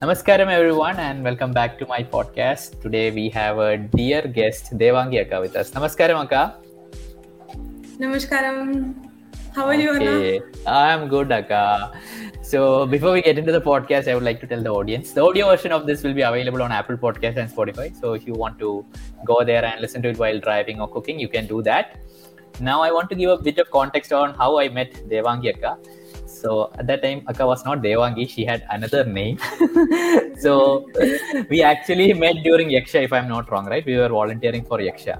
Namaskaram, everyone, and welcome back to my podcast. Today we have a dear guest, Devangi Akka, with us. Namaskaram, Akka. Namaskaram. How are you, Anna? Okay, I'm good, Akka. So, before we get into the podcast, I would like to tell the audience the audio version of this will be available on Apple Podcast and Spotify. So, if you want to go there and listen to it while driving or cooking, you can do that. Now, I want to give a bit of context on how I met Devangi Akka. So at that time, Akka was not Devangi; she had another name. so we actually met during Yaksha, if I'm not wrong, right? We were volunteering for Yaksha.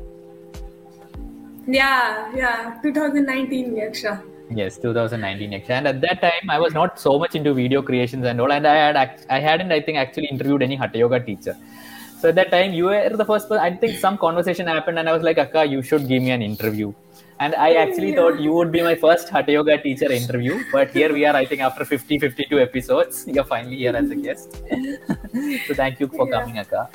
Yeah, yeah, 2019 Yaksha. Yes, 2019 Yaksha. And at that time, I was not so much into video creations and all, and I had act- I hadn't, I think, actually interviewed any Hatha Yoga teacher. So at that time, you were the first person. I think some conversation happened, and I was like, Akka, you should give me an interview. And I actually thought you would be my first Hatha Yoga teacher interview. But here we are, I think, after 50, 52 episodes, you're finally here as a guest. so thank you for Yeah. coming, Akka.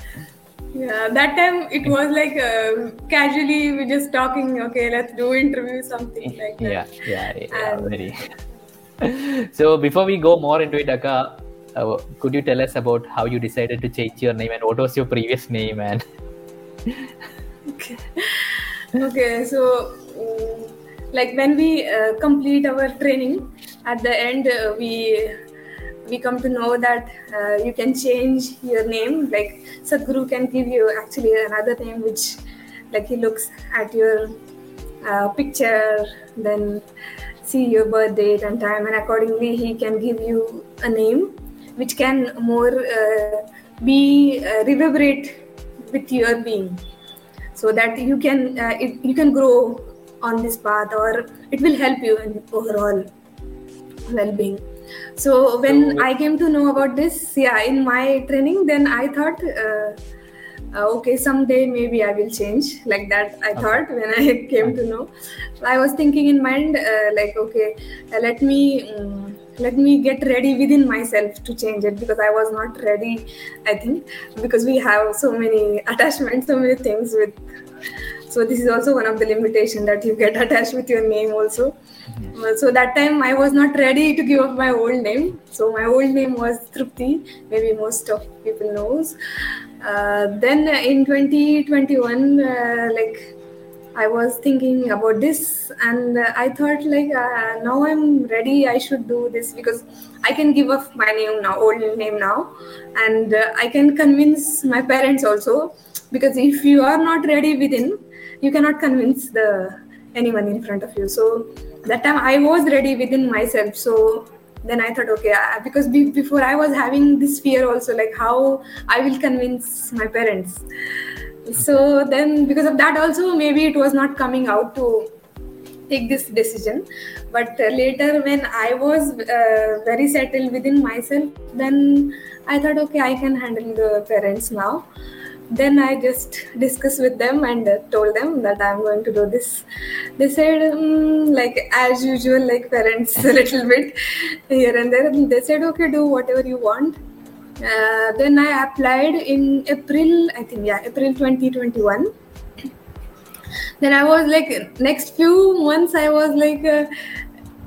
Yeah, that time it was like uh, casually we just talking. Okay, let's do interview something like that. Yeah, yeah, yeah, And- very. so before we go more into it, Akka, uh, could you tell us about how you decided to change your name and what was your previous name and Okay. okay, so like when we uh, complete our training, at the end uh, we we come to know that uh, you can change your name. Like Sadhguru can give you actually another name which, like he looks at your uh, picture, then see your birth date and time, and accordingly he can give you a name which can more uh, be uh, reverberate with your being so that you can it, you can grow on this path or it will help you in overall well-being. So when So- i came to know about this yeah in my training then i thought uh, uh, okay someday maybe i will change. Like that i Okay. thought when i came to know. I was thinking in mind uh, like okay let me um, let me get ready within myself to change it because i was not ready i think because we have so many attachments so many things with so this is also one of the limitation that you get attached with your name also. Uh, so that time i was not ready to give up my old name. So my old name was trupti. Maybe most of people knows. Uh, then in 2021 uh, like i was thinking about this and uh, i thought like uh, now i'm ready i should do this because i can give up my name now old name now. And uh, i can convince my parents also because if you are not ready within you cannot convince the anyone in front of you. So that time i was ready within myself. So then i thought okay I, because be, before i was having this fear also like how i will convince my parents. So then because of that also maybe it was not coming out to take this decision. But later when i was uh, very settled within myself then i thought okay i can handle the parents now then i just discussed with them and uh, told them that i'm going to do this. They said mm, like as usual like parents a little bit here and there. They said okay do whatever you want. Uh, then i applied in april i think yeah april 2021 then i was like next few months i was like uh,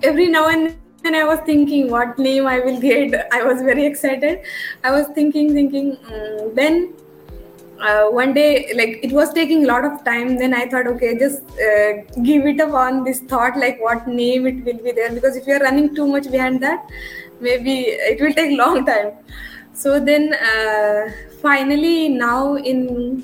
every now and then i was thinking what name i will get. I was very excited. I was thinking thinking mm, then uh, one day like it was taking a lot of time. Then i thought okay just uh, give it up on this thought like what name it will be there. Because if you're running too much behind that maybe it will take long time. So then uh, finally now in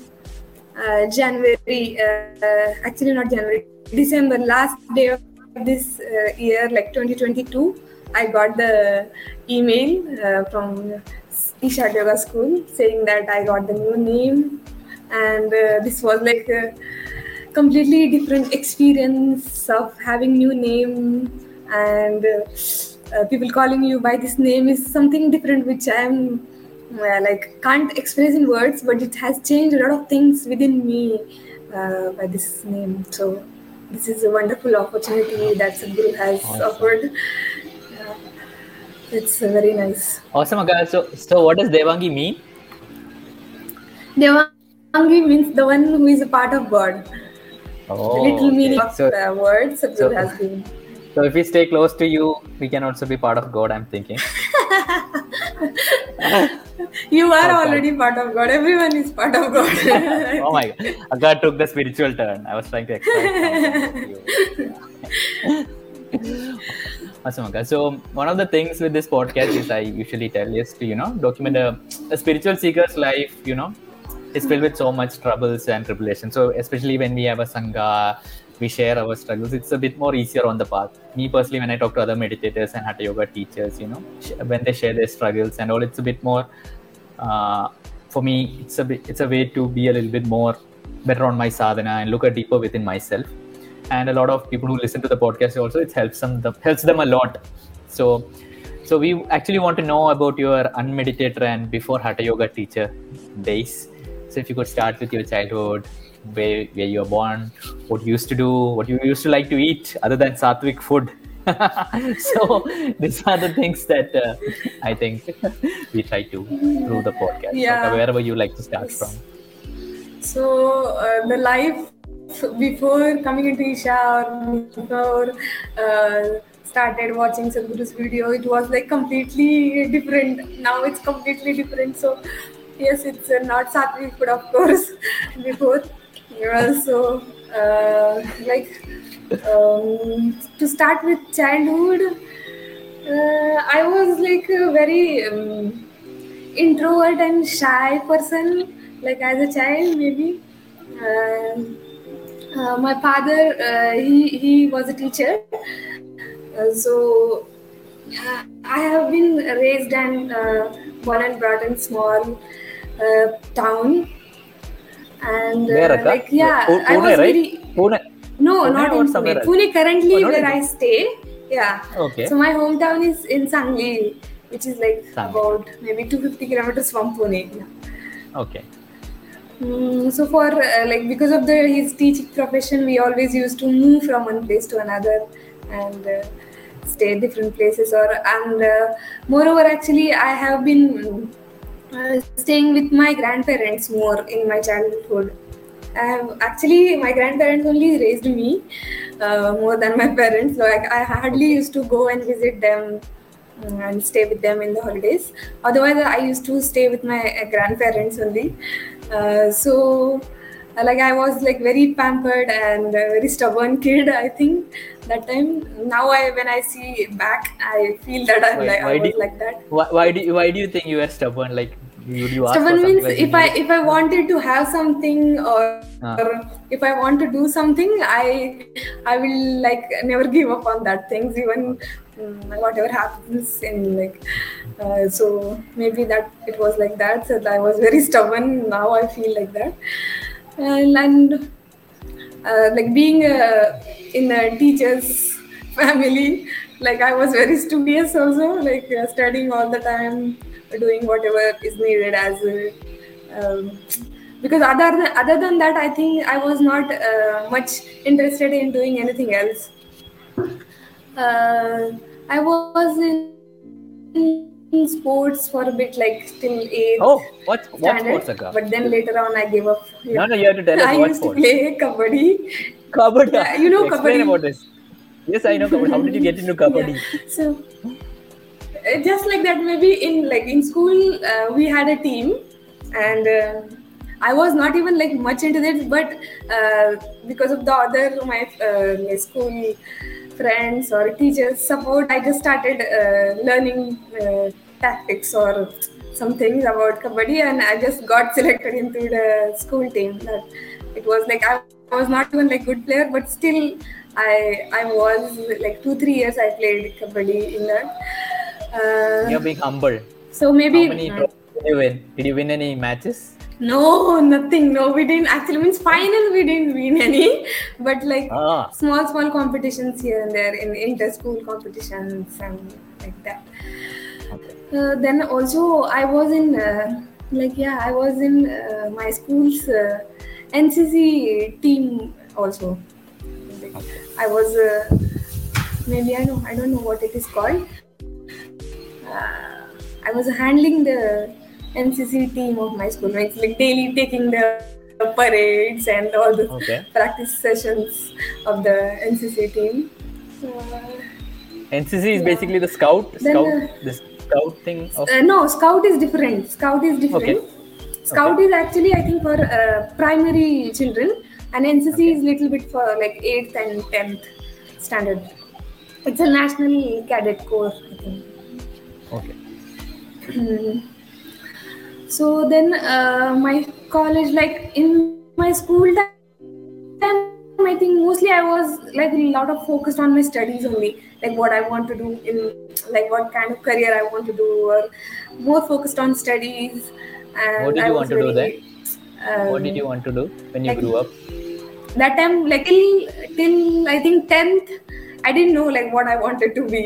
uh, january uh, actually not january december last day of this uh, year like 2022 i got the email uh, from Isha Yoga School saying that I got the new name, and uh, this was like a completely different experience of having new name and uh, uh, people calling you by this name is something different which I am uh, like can't express in words, but it has changed a lot of things within me uh, by this name. So this is a wonderful opportunity that Sadhguru has Awesome. offered. It's uh, very nice. awesome, Akka? So, so what does Devangi mean? Devangi means the one who is a part of God. Oh, little okay. meaning of So, the word Sadhguru so- has given. so if we stay close to you, we can also be part of God. I'm thinking. you are Okay. already part of God. Everyone is part of God. oh my god, Akka took the spiritual turn. I was trying to explain. So one of the things with this podcast is I usually tell is to you know document a, a spiritual seeker's life. You know, is filled with so much troubles and tribulations. So especially when we have a sangha, we share our struggles. It's a bit more easier on the path. Me personally, when I talk to other meditators and hatha yoga teachers, you know, when they share their struggles and all, it's a bit more. Uh, for me, it's a bit, it's a way to be a little bit more better on my sadhana and look at deeper within myself. And a lot of people who listen to the podcast also, it helps them the, helps them a lot. So, so we actually want to know about your unmeditator and before hatha yoga teacher days. So if you could start with your childhood, where, where you were born, what you used to do, what you used to like to eat other than sattvic food. so these are the things that uh, I think we try to through the podcast. Yeah. Wherever you like to start from. So uh, the life before coming into Isha or before uh, started watching Sadhguru's video, it was like completely different. Now it's completely different. So yes, it's uh, not sattvic food, of course. before, yeah, so uh, like um, to start with childhood, uh, I was like a very um, introvert and shy person like as a child maybe um, uh, my father uh, he, he was a teacher uh, so i have been raised and uh, born and brought in small uh, town and uh, like yeah Pu- i Pune, was right? very Pune. no Pune not in pune else? pune currently Oh, where i stay yeah Okay. so my hometown is in Sangli, which is like Sangli. about maybe 250 kilometers from Pune. Yeah. Okay. Mm, so for uh, like because of the his teaching profession, we always used to move from one place to another and uh, stay at different places. Or and uh, moreover, actually, I have been uh, staying with my grandparents more in my childhood. I have actually my grandparents only raised me uh, more than my parents. So I, I hardly used to go and visit them mm, and stay with them in the holidays. Otherwise, I used to stay with my uh, grandparents only. Uh, so, uh, like I was like very pampered and a very stubborn kid. I think that time. Now, I when I see back, I feel that I'm Why- like I why was do- like that. Why, why do you, why do you think you were stubborn? Like would you ask for stubborn means like if you i if i wanted to have something or, Ah. or if i want to do something i i will like never give up on that things even mm, whatever happens in like uh, so maybe that it was like that so i was very stubborn. Now i feel like that. And, and uh, like being uh, in a teacher's family like i was very studious also like uh, studying all the time doing whatever is needed as a, um, because other than, other than that i think i was not uh, much interested in doing anything else uh, i was in sports for a bit like till eighth Oh, what what standard, sports Akka? but then later on i gave up No, no, you have to tell us I what used sports. to play kabaddi. Kabaddi. Yeah, you know Explain kabaddi. about this. Yes, I know kabaddi. How did you get into kabaddi? Yeah. So uh, just like that, maybe in like in school uh, we had a team, and uh, I was not even like much into this, but uh, because of the other my, uh, my school friends or teachers support, I just started uh, learning uh, tactics or some things about kabaddi, and I just got selected into the school team. That it was like I was not even like good player, but still I I was like two three years I played kabaddi in that. Uh, You're being humble. so maybe How many did you win? Did you win any matches? No nothing. No we didn't. Actually means final we didn't win any. But like Ah, small small competitions here and there in inter school competitions and like that. Okay. uh, then also i was in uh, like yeah i was in uh, my school's uh, ncc team also. Like, Okay. i was uh, maybe i know i don't know what it is called. Uh, i was handling the ncc team of my school it's like daily taking the parades and all the Okay. practice sessions of the ncc team uh, NCC is Yeah. basically the scout. Then, Scout. uh, this scout thing? Of, Uh, no, Scout is different. Scout is different. Okay. Scout is actually, I think, for uh, primary children, and NCC Okay. is little bit for like eighth and tenth standard. It's a national cadet corps, I think. okay. So then, uh, my college, like in my school time, I think mostly I was like a lot of focused on my studies only, like what I want to do in, like what kind of career I want to do, or more focused on studies. And What did you want to do very, what did um, you want to do when you like- grew up? that time like till till i think 10th i didn't know like what i wanted to be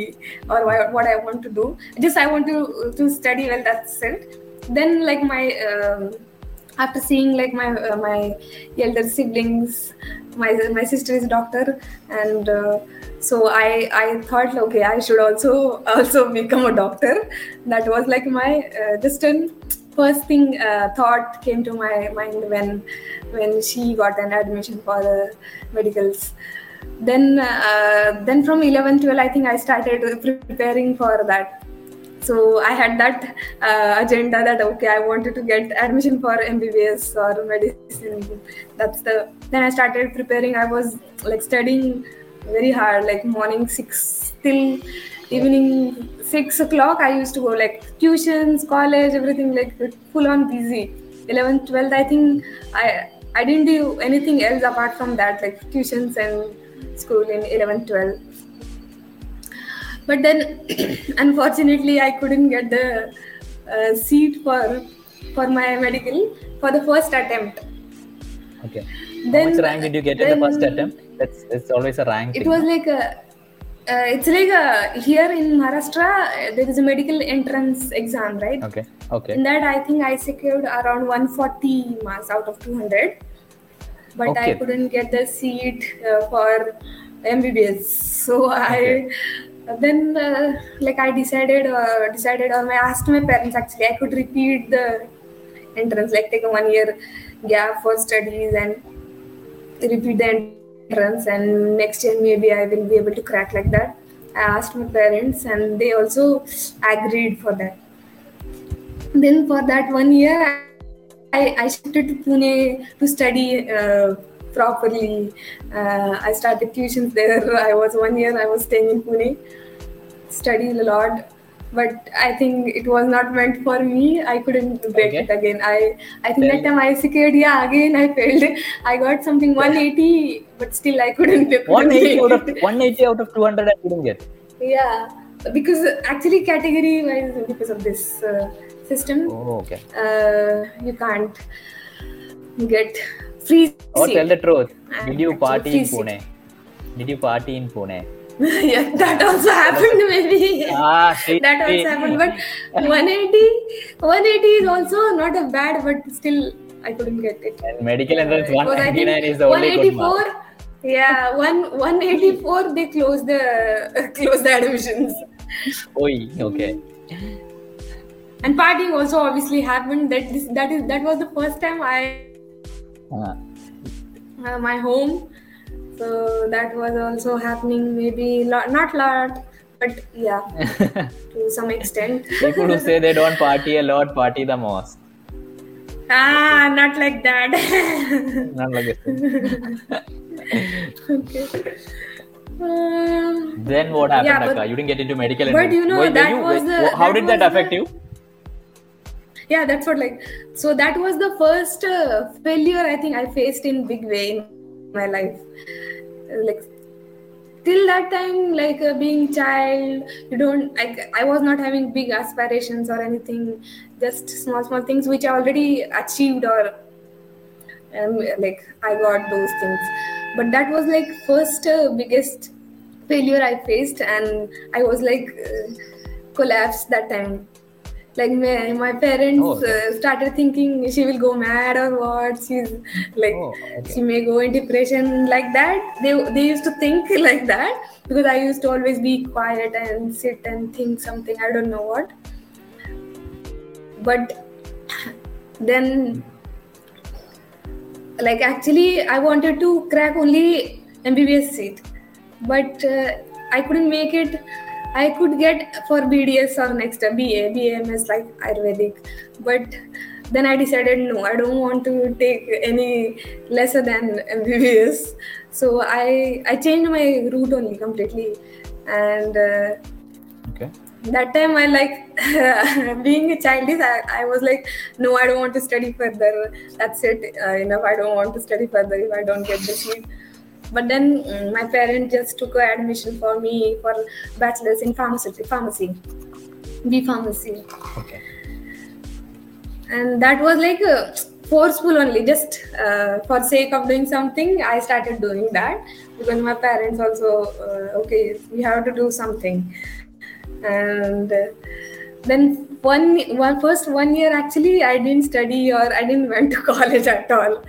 or what i want to do just i want to to study well that's it then like my um, after seeing like my uh, my elder siblings my my sister is a doctor and uh, so i i thought okay i should also also become a doctor. That was like my uh, first thing uh, thought came to my mind when when she got an admission for the medicals. Then uh, then from 11 12 i think i started preparing for that so i had that uh, agenda that okay i wanted to get admission for mbbs or medicine. That's the then i started preparing. I was like studying very hard like morning 6 till evening 6 o'clock. I used to go like tuitions college everything like full on busy. 11th 12th i think i i didn't do anything else apart from that like tuitions and school in 11th 12th but then unfortunately i couldn't get the uh, seat for for my medical for the first attempt Okay. then How much rank did you get in the first attempt? That's it's always a rank. it thing, was like a uh, it's like a here in maharashtra uh, there is a medical entrance exam right Okay. Okay. in that i think i secured around 140 marks out of 200 but i couldn't get the seat uh, for mbbs so i then uh, like i decided uh, decided or i asked my parents actually i could repeat the entrance like take a one year gap for studies and repeat the entrance and next year maybe i will be able to crack like that. I asked my parents and they also agreed for that. Then for that one year i, I shifted to pune to study uh, properly. Uh, i started tuitions there. I was one year i was staying in pune. Studied a lot but i think it was not meant for me. I couldn't break Okay. it again. I i think Then- that time i secured yeah again i failed. I got something 180 but still i couldn't, couldn't 180 out of 180 out of 200 I couldn't get. yeah because actually category wise because of this uh, system Oh, okay. uh, you can't get free seat. tell the truth. Did you party in. Pune? Did you party in Pune? yeah, that also happened maybe. Ah, see, that also see. happened. But 180, 180 is also not a bad, but still I couldn't get it. And medical entrance Uh, it was, I think, 199 is the only good mark. 184. Yeah, one 184 they closed the closed the admissions. Oi, okay. And partying also obviously happened. That this that is that was the first time I uh, my home. So that was also happening. Maybe lot, not lot, but yeah, to some extent. People who say they don't party a lot party the most. ah, not like that. Not like this. okay. Um, Then what happened, Yeah, but-? You didn't get into medical but entrance. you know, were that you- was the- How that did that affect the- you? Yeah, that's what like. So that was the first uh, failure I think I faced in big way in my life. Like till that time, like uh, being child, you don't. Like I was not having big aspirations or anything. Just small small things which I already achieved or um, like I got those things. But that was like first uh, biggest failure I faced, and I was like uh, collapsed that time. Like my, my parents Oh, okay. uh, started thinking she will go mad or what. She's like Oh, okay. she may go in depression like that. They they used to think like that because I used to always be quiet and sit and think something. I don't know what. But then like actually i wanted to crack only mbbs seat but uh, i couldn't make it I could get for BDS or next BA, BAMS like Ayurvedic, but then I decided no, I don't want to take any lesser than MBBS. So I I changed my route only completely, and uh, Okay. that time I like being a child is I, I was like no I don't want to study further. That's it uh, enough. I don't want to study further if I don't get the seat. But then mm, my parents just took a admission for me for bachelor's in pharmacy, pharmacy, B pharmacy. Okay. and that was like uh, forceful only. Just uh, for sake of doing something i started doing that. Because my parents also uh, okay we have to do something. And uh, then one one first one year actually i didn't study or i didn't went to college at all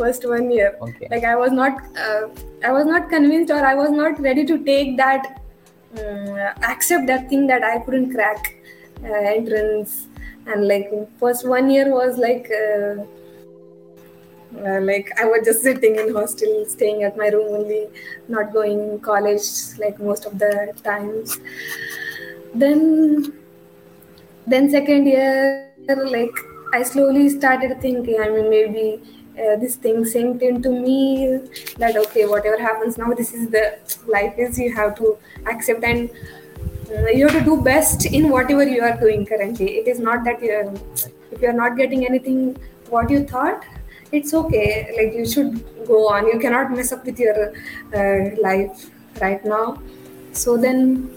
first one year. Okay. like i was not uh, i was not convinced or i was not ready to take that um, accept that thing that i couldn't crack uh, entrance. And like first one year was like uh, uh, like i was just sitting in hostel staying at my room only not going college like most of the times. Then then second year like i slowly started thinking i mean maybe uh, this thing synced into me that okay whatever happens now this is the life is you have to accept and uh, you have to do best in whatever you are doing currently. It is not that you are if you are not getting anything what you thought it's okay. Like you should go on. You cannot mess up with your uh, life right now. So then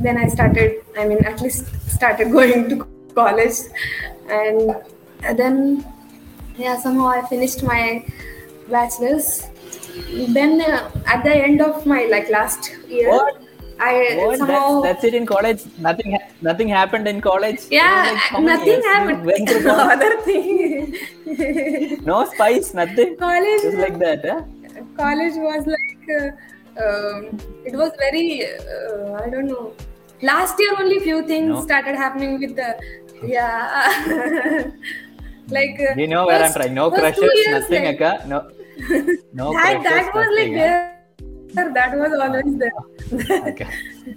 then i started i mean at least started going to college and then yeah somehow i finished my bachelor's then uh, at the end of my like last year What? i What? somehow That's, that's it in college. Nothing. Ha- nothing happened in college. yeah Like, nothing years happened college? other thing no spice. Nothing. college Just like that. Huh? college was like uh, um, it was very uh, i don't know last year only few things No. started happening with the yeah like uh, You know where I'm trying. No crushes. Nothing. like, Akka. No. No that, crushes. that was like nothing, huh? there that was always there Okay.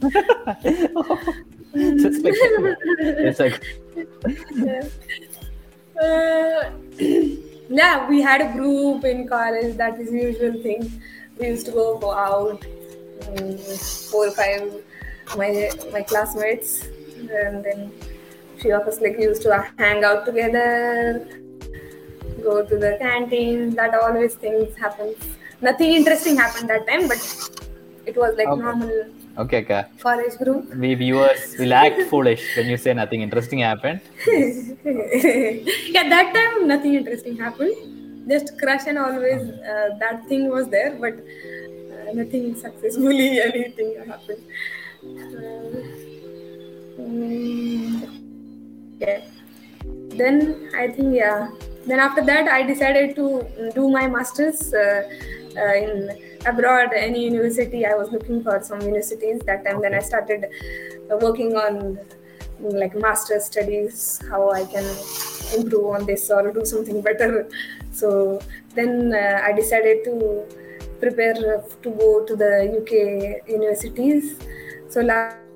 Just like it's like uh, yeah, we had a group in college. That is usual thing. We used to go go out, um, four or five my my classmates, and then few of us like used to hang out together, go to the canteen. That always things happens. Nothing interesting happened that time, but it was like Okay. normal okay, Akka. college group. We viewers will act foolish when you say nothing interesting happened. yeah, that time nothing interesting happened. Just crush and always uh, that thing was there, but uh, nothing successfully anything happened. Uh, mm, yeah. Then I think yeah. Then after that, I decided to do my masters uh, uh, in abroad, any university. I was looking for some universities that time. Then I started uh, working on like master studies, how I can improve on this or do something better. So then uh, I decided to prepare to go to the UK universities. So last,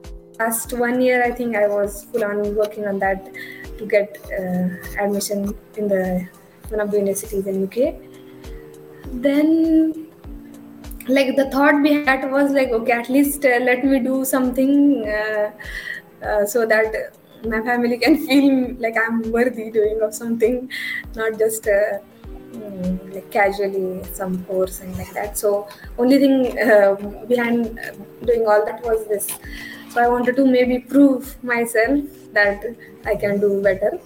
last one year, I think I was full on working on that to get uh, admission in the one of the universities in UK. Then like the thought behind that was like okay at least uh, let me do something uh, uh, so that my family can feel like i'm worthy doing of something not just uh, mm, like casually some course and like that so only thing uh, behind doing all that was this so i wanted to maybe prove myself that i can do better.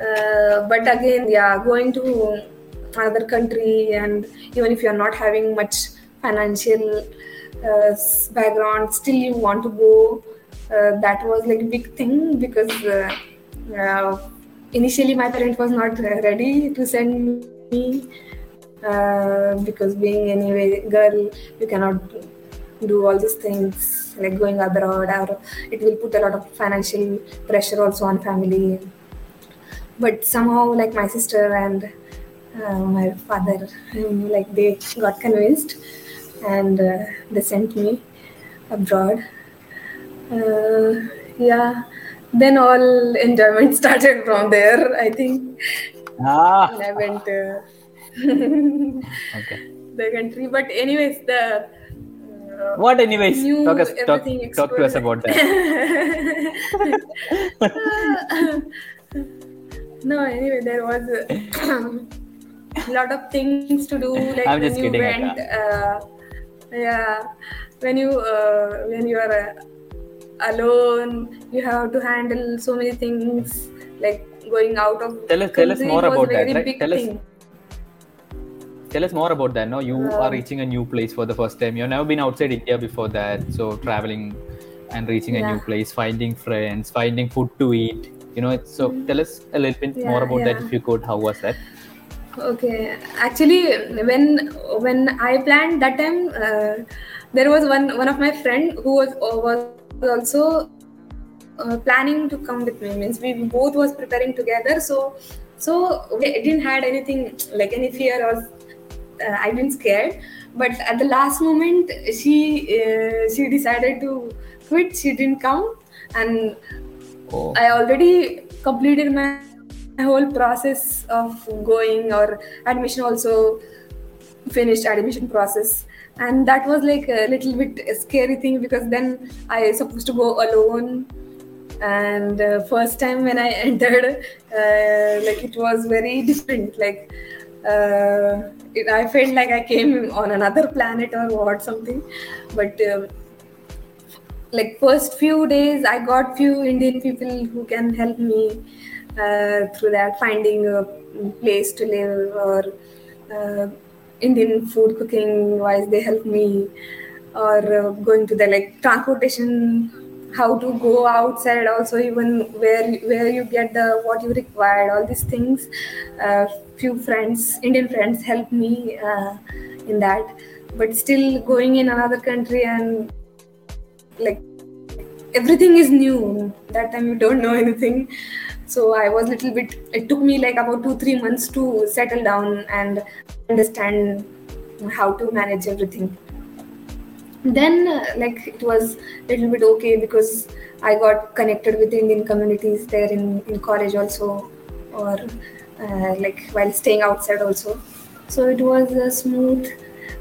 Uh, but again yeah going to another country and even if you're not having much financial uh, background still you want to go uh, that was like a big thing because uh, uh, initially my parents was not ready to send me uh, because being anyway girl you cannot do all these things like going abroad or it will put a lot of financial pressure also on family but somehow like my sister and uh, my father um, like they got convinced and uh, they sent me abroad uh, yeah then all enjoyment started from there i think Ah. and i went uh, Okay. the country but anyways the uh, What, anyways? New Talk us, talk, talk to us about that. no anyway there was a lot of things to do like I'm when just you kidding, went uh, yeah when you uh, when you are uh, alone you have to handle so many things like going out of Tell us- tell us more about that, right? Tell us- thing. Tell us more about that. No, you Uh, are reaching a new place for the first time. You've never been outside India before that. So traveling and reaching a new place, finding friends, finding food to eat. You know, it's, so tell us a little bit more Yeah, about that if you could. How was that? Okay, actually, when when I planned that time, uh, there was one one of my friend who was was also uh, planning to come with me. Means we both was preparing together. So so we didn't had anything like any fear or uh, I didn't scared. But at the last moment, she uh, she decided to quit. She didn't come, and Oh, I already completed my whole process of going or admission also finished admission process. And that was like a little bit scary thing because then I was supposed to go alone. And uh, first time when I entered uh, like it was very different. Like uh, it, I felt like I came on another planet or what something. But uh, like first few days i got few indian people who can help me uh, through that finding a place to live or uh, indian food cooking wise they help me. Or uh, going to the like transportation how to go outside also even where where you get the what you required all these things. Uh, few friends indian friends help me uh, in that. But still going in another country and like everything is new. That time you don't know anything. So i was little bit it took me like about two three months to settle down and understand how to manage everything then uh, like it was a little bit okay because i got connected with indian communities there in, in college also or uh, like while staying outside also. So it was uh, smooth.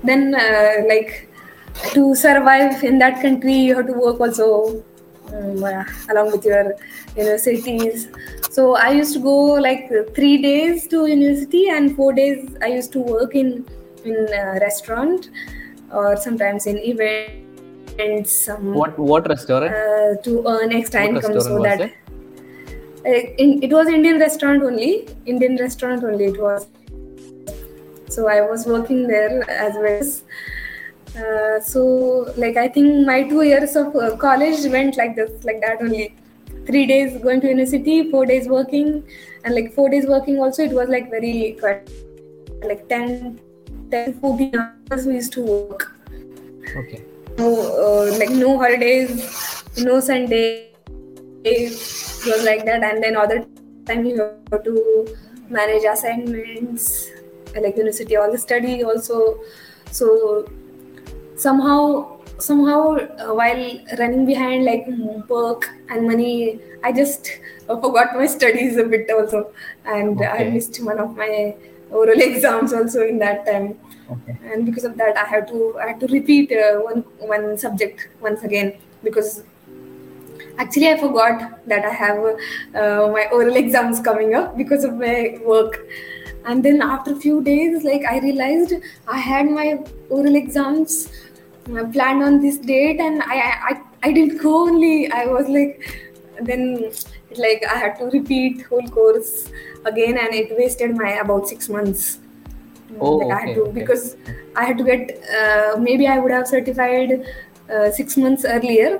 Then uh, like to survive in that country you have to work also um, uh, along with your universities. So i used to go like three days to university and four days i used to work in in a restaurant or sometimes in events um, what what restaurant? uh, to earn extra What income so was that it? uh, in, it was indian restaurant only indian restaurant only it was so i was working there as well uh, so like i think my two years of uh, college went like this like that only three days going to university four days working and like four days working also it was like very quite like 10 10 14 hours we used to work. Okay. no uh, like no holidays no sunday it was like that. And then other time you have to manage assignments like university all the study also. So somehow somehow uh, while running behind like work and money i just uh, forgot my studies a bit also. And i missed one of my oral exams also in that time. Okay. and because of that i had to i had to repeat uh, one one subject once again because actually i forgot that i have uh, my oral exams coming up because of my work. And then after a few days like i realized i had my oral exams uh, planned on this date and i i, I didn't go only. I was like then like i had to repeat whole course again and it wasted my about six months Oh, like I had to okay. because I had to get uh, maybe I would have certified uh, six months earlier,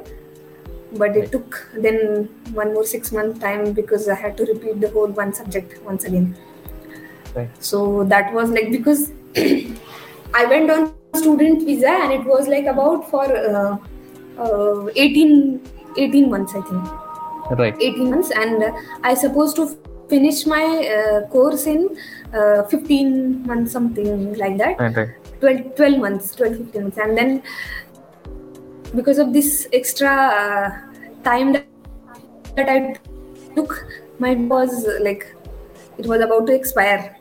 but it Right. took then one more six month time because I had to repeat the whole one subject once again. Right. So that was like because I went on student visa and it was like about for uh, uh, 18, 18 months I think. Right. 18 months and i supposed to finish my uh, course in uh, 15 months something like that Right. Right. 12, 12 months 12 15 months and then because of this extra uh, time that, that I took, my was like it was about to expire,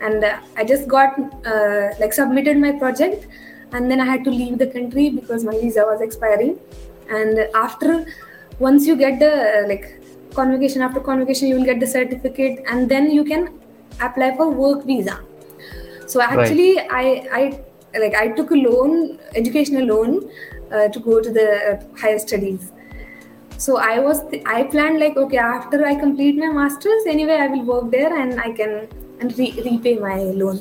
and uh, I just got uh, like submitted my project, and then I had to leave the country because my visa was expiring, and after once you get the uh, like convocation after convocation, you will get the certificate, and then you can apply for work visa. So actually, I I like I took a loan, educational loan, uh, to go to the uh, higher studies. So I was I planned like okay after I complete my masters anyway I will work there and I can and re- repay my loan.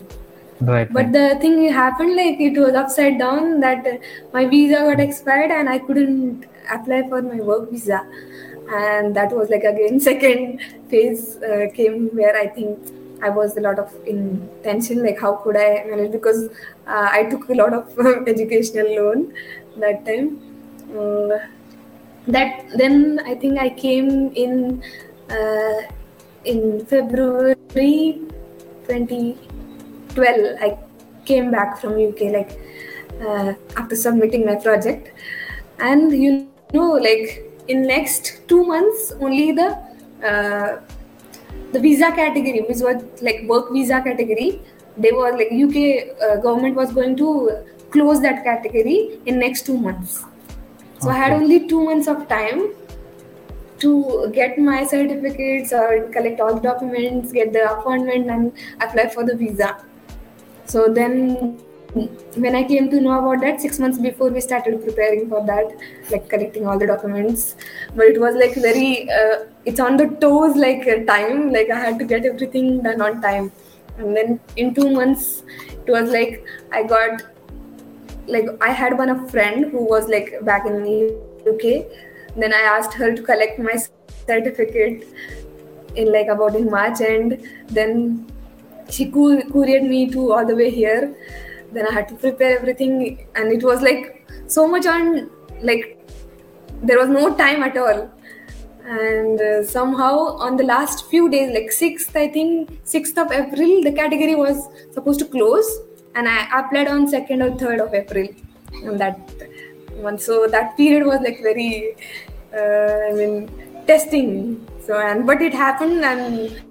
Right. But the thing happened like it was upside down that my visa got expired and I couldn't apply for my work visa, and that was like again second phase uh, came where I think I was a lot of in tension like how could I manage because uh, I took a lot of educational loan that time. Uh, that then I think I came in uh, in February 2012. I came back from UK like uh, after submitting my project, and you know like in next two months only the uh, the visa category which was like work visa category they were like uk uh, government was going to close that category in next two months. So i had only two months of time to get my certificates or collect all the documents get the appointment and apply for the visa. So then when i came to know about that six months before we started preparing for that like collecting all the documents but it was like very uh, it's on the toes like uh, time like i had to get everything done on time. And then in two months it was like i got like i had one of friend who was like back in the uk then i asked her to collect my certificate in like about in march and then she cour- couriered me to all the way here then i had to prepare everything and it was like so much on like there was no time at all. And uh, somehow on the last few days like 6th i think 6th of april the category was supposed to close and i applied on 2nd or 3rd of april on that one. So that period was like very uh, i mean testing. So and but it happened and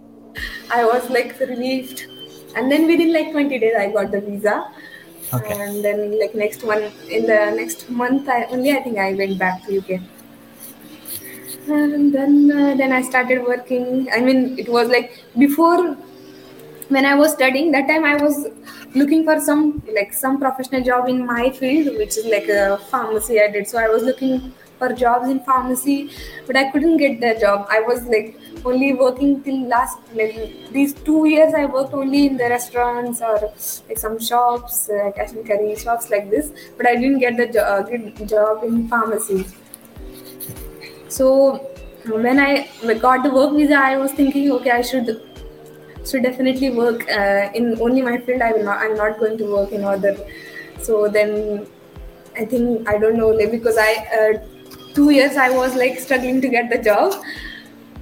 i was like relieved. And then within like 20 days i got the visa Okay. and then like next one in the next month i only i think i went back to uk and then uh, then i started working. I mean it was like before when i was studying that time i was looking for some like some professional job in my field which is like a pharmacy i did. So i was looking for jobs in pharmacy but i couldn't get the job i was like only working till last like these two years i worked only in the restaurants or like some shops uh, cash and carry shops like this but i didn't get the jo- uh, get job in pharmacy so when I got the work visa, I was thinking, okay, I should should definitely work uh, in only my field. I will not. I'm not going to work in other. So then, I think I don't know because I uh, two years I was like struggling to get the job,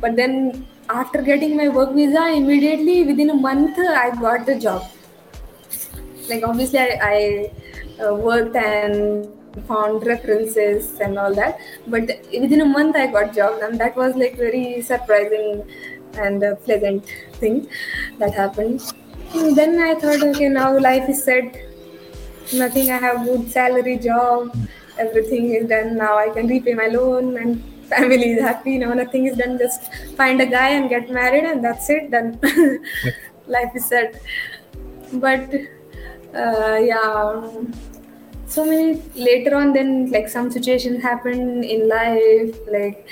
but then after getting my work visa, immediately within a month I got the job. Like obviously I, I uh, worked and found references and all that. But within a month i got job and that was like very surprising and pleasant thing that happened. And then i thought okay now life is set. Nothing i have good salary job everything is done. Now i can repay my loan and family is happy. Now nothing is done. Just find a guy and get married and that's it. Done. Life is set. But uh, yeah so many later on then like some situations happen in life like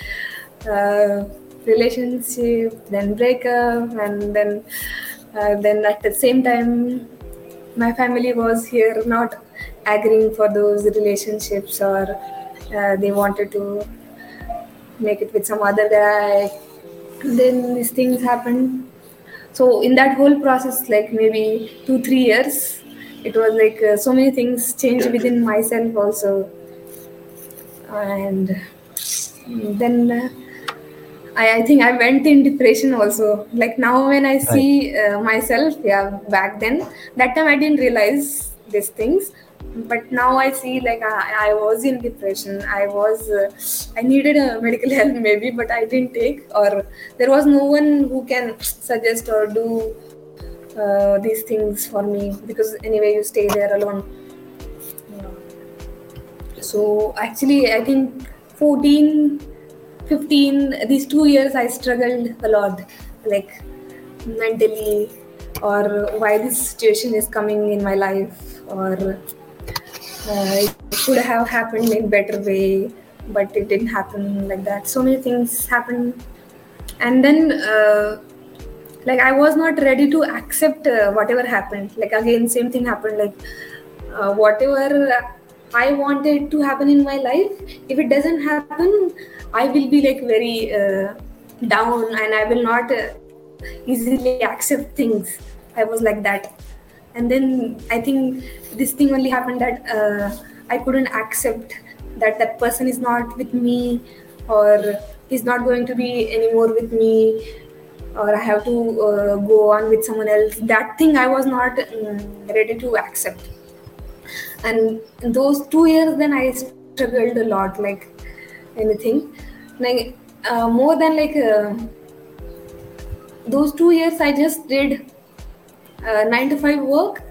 uh, relationship then breakup and then uh, then at the same time my family was here not agreeing for those relationships or uh, they wanted to make it with some other guy then these things happened so in that whole process like maybe two three years it was like uh, so many things changed within myself also. And then uh, I, I think i went in depression also. Like now when i see uh, myself yeah back then that time i didn't realize these things but now i see like i, I was in depression. I was uh, i needed a medical help maybe but i didn't take or there was no one who can suggest or do uh, these things for me because anyway you stay there alone. So actually i think 14 15 these two years i struggled a lot like mentally or why this situation is coming in my life or it should have happened in better way but it didn't happen like that. So many things happened. And then uh, like i was not ready to accept uh, whatever happened. Like again same thing happened like uh, whatever i wanted to happen in my life if it doesn't happen i will be like very uh, down and i will not uh, easily accept things. I was like that and then i think this thing only happened that uh, i couldn't accept that that person is not with me or is not going to be anymore with me or i have to uh, go on with someone else. That thing i was not um, ready to accept. And those two years then i struggled a lot like anything. Like uh, more than like uh, those two years i just did uh, nine to five work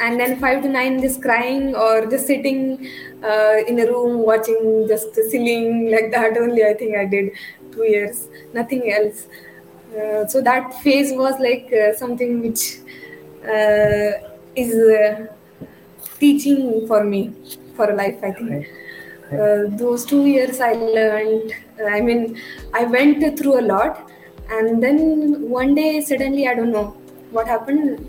and then five to nine just crying or just sitting uh, in a room watching just the ceiling like that only i think i did two years nothing else. Uh, so that phase was like uh, something which uh, is uh, teaching for me for life i think. Uh, those two years i learned i mean i went through a lot and then one day suddenly i don't know what happened?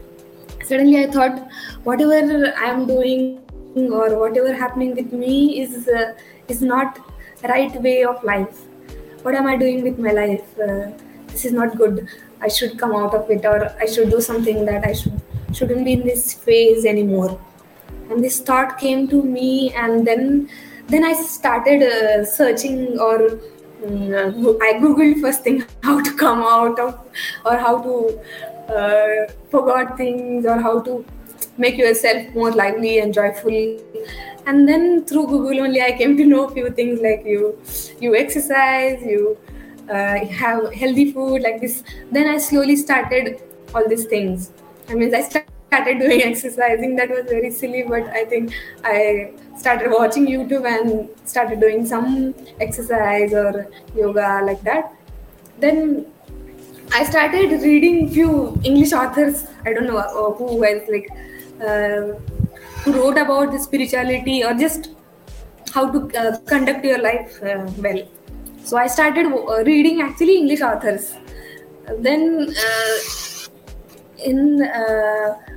Suddenly i thought whatever i am doing or whatever happening with me is uh, is not right way of life. What am i doing with my life? Uh, this is not good. I should come out of it or i should do something that i should shouldn't be in this phase anymore. And this thought came to me and then then i started uh, searching or mm, i googled first thing how to come out of or how to uh, forget things or how to make yourself more lively and joyful. And then through google only i came to know a few things like you you exercise you uh, have healthy food like this. Then i slowly started all these things. I mean i started doing exercising. That was very silly but i think i started watching youtube and started doing some exercise or yoga like that. Then I started reading few English authors. I don't know uh, who was like uh, who wrote about the spirituality or just how to uh, conduct your life uh, well. So I started uh, reading actually English authors. Then in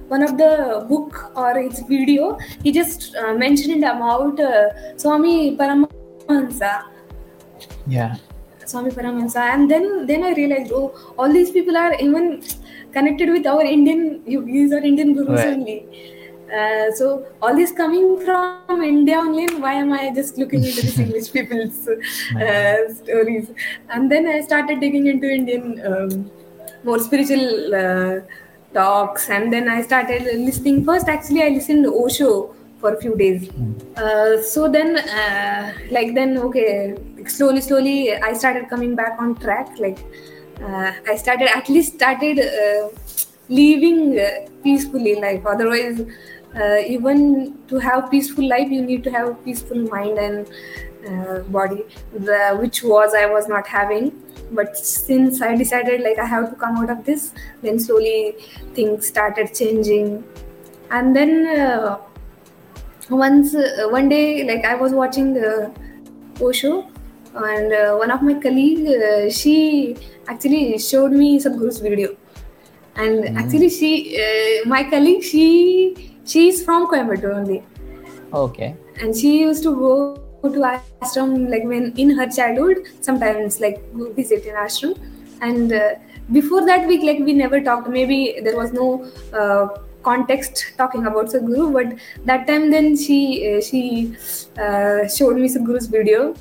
one of the book or its video, he just mentioned about Swami Paramahansa. Yeah. Swami Paramahansa, and then then I realized, oh, all these people are even connected with our Indian yogis or Indian gurus Right. only. Uh, so all this coming from India only. Why am I just looking into these English people's uh, stories? And then I started digging into Indian um, more spiritual uh, talks, and then I started listening. First, actually, I listened to Osho for a few days. Uh, so then, uh, like then, okay, slowly, slowly, I started coming back on track. Like uh, I started at least started uh, living uh, peacefully life. Otherwise, uh, even to have peaceful life, you need to have a peaceful mind and body, the, which was I was not having. But since I decided like I have to come out of this, then slowly things started changing, and then. Once uh, one day like i was watching the osho and uh, one of my colleague uh, she actually showed me sadhguru's video and Mm. actually she uh, my colleague she she's from coimbatore only Okay. and she used to go to ashram like when in her childhood sometimes like visit in ashram and uh, before that week like we never talked maybe there was no uh, context talking about Sadhguru but that time then she uh, she uh, showed me Sadhguru's video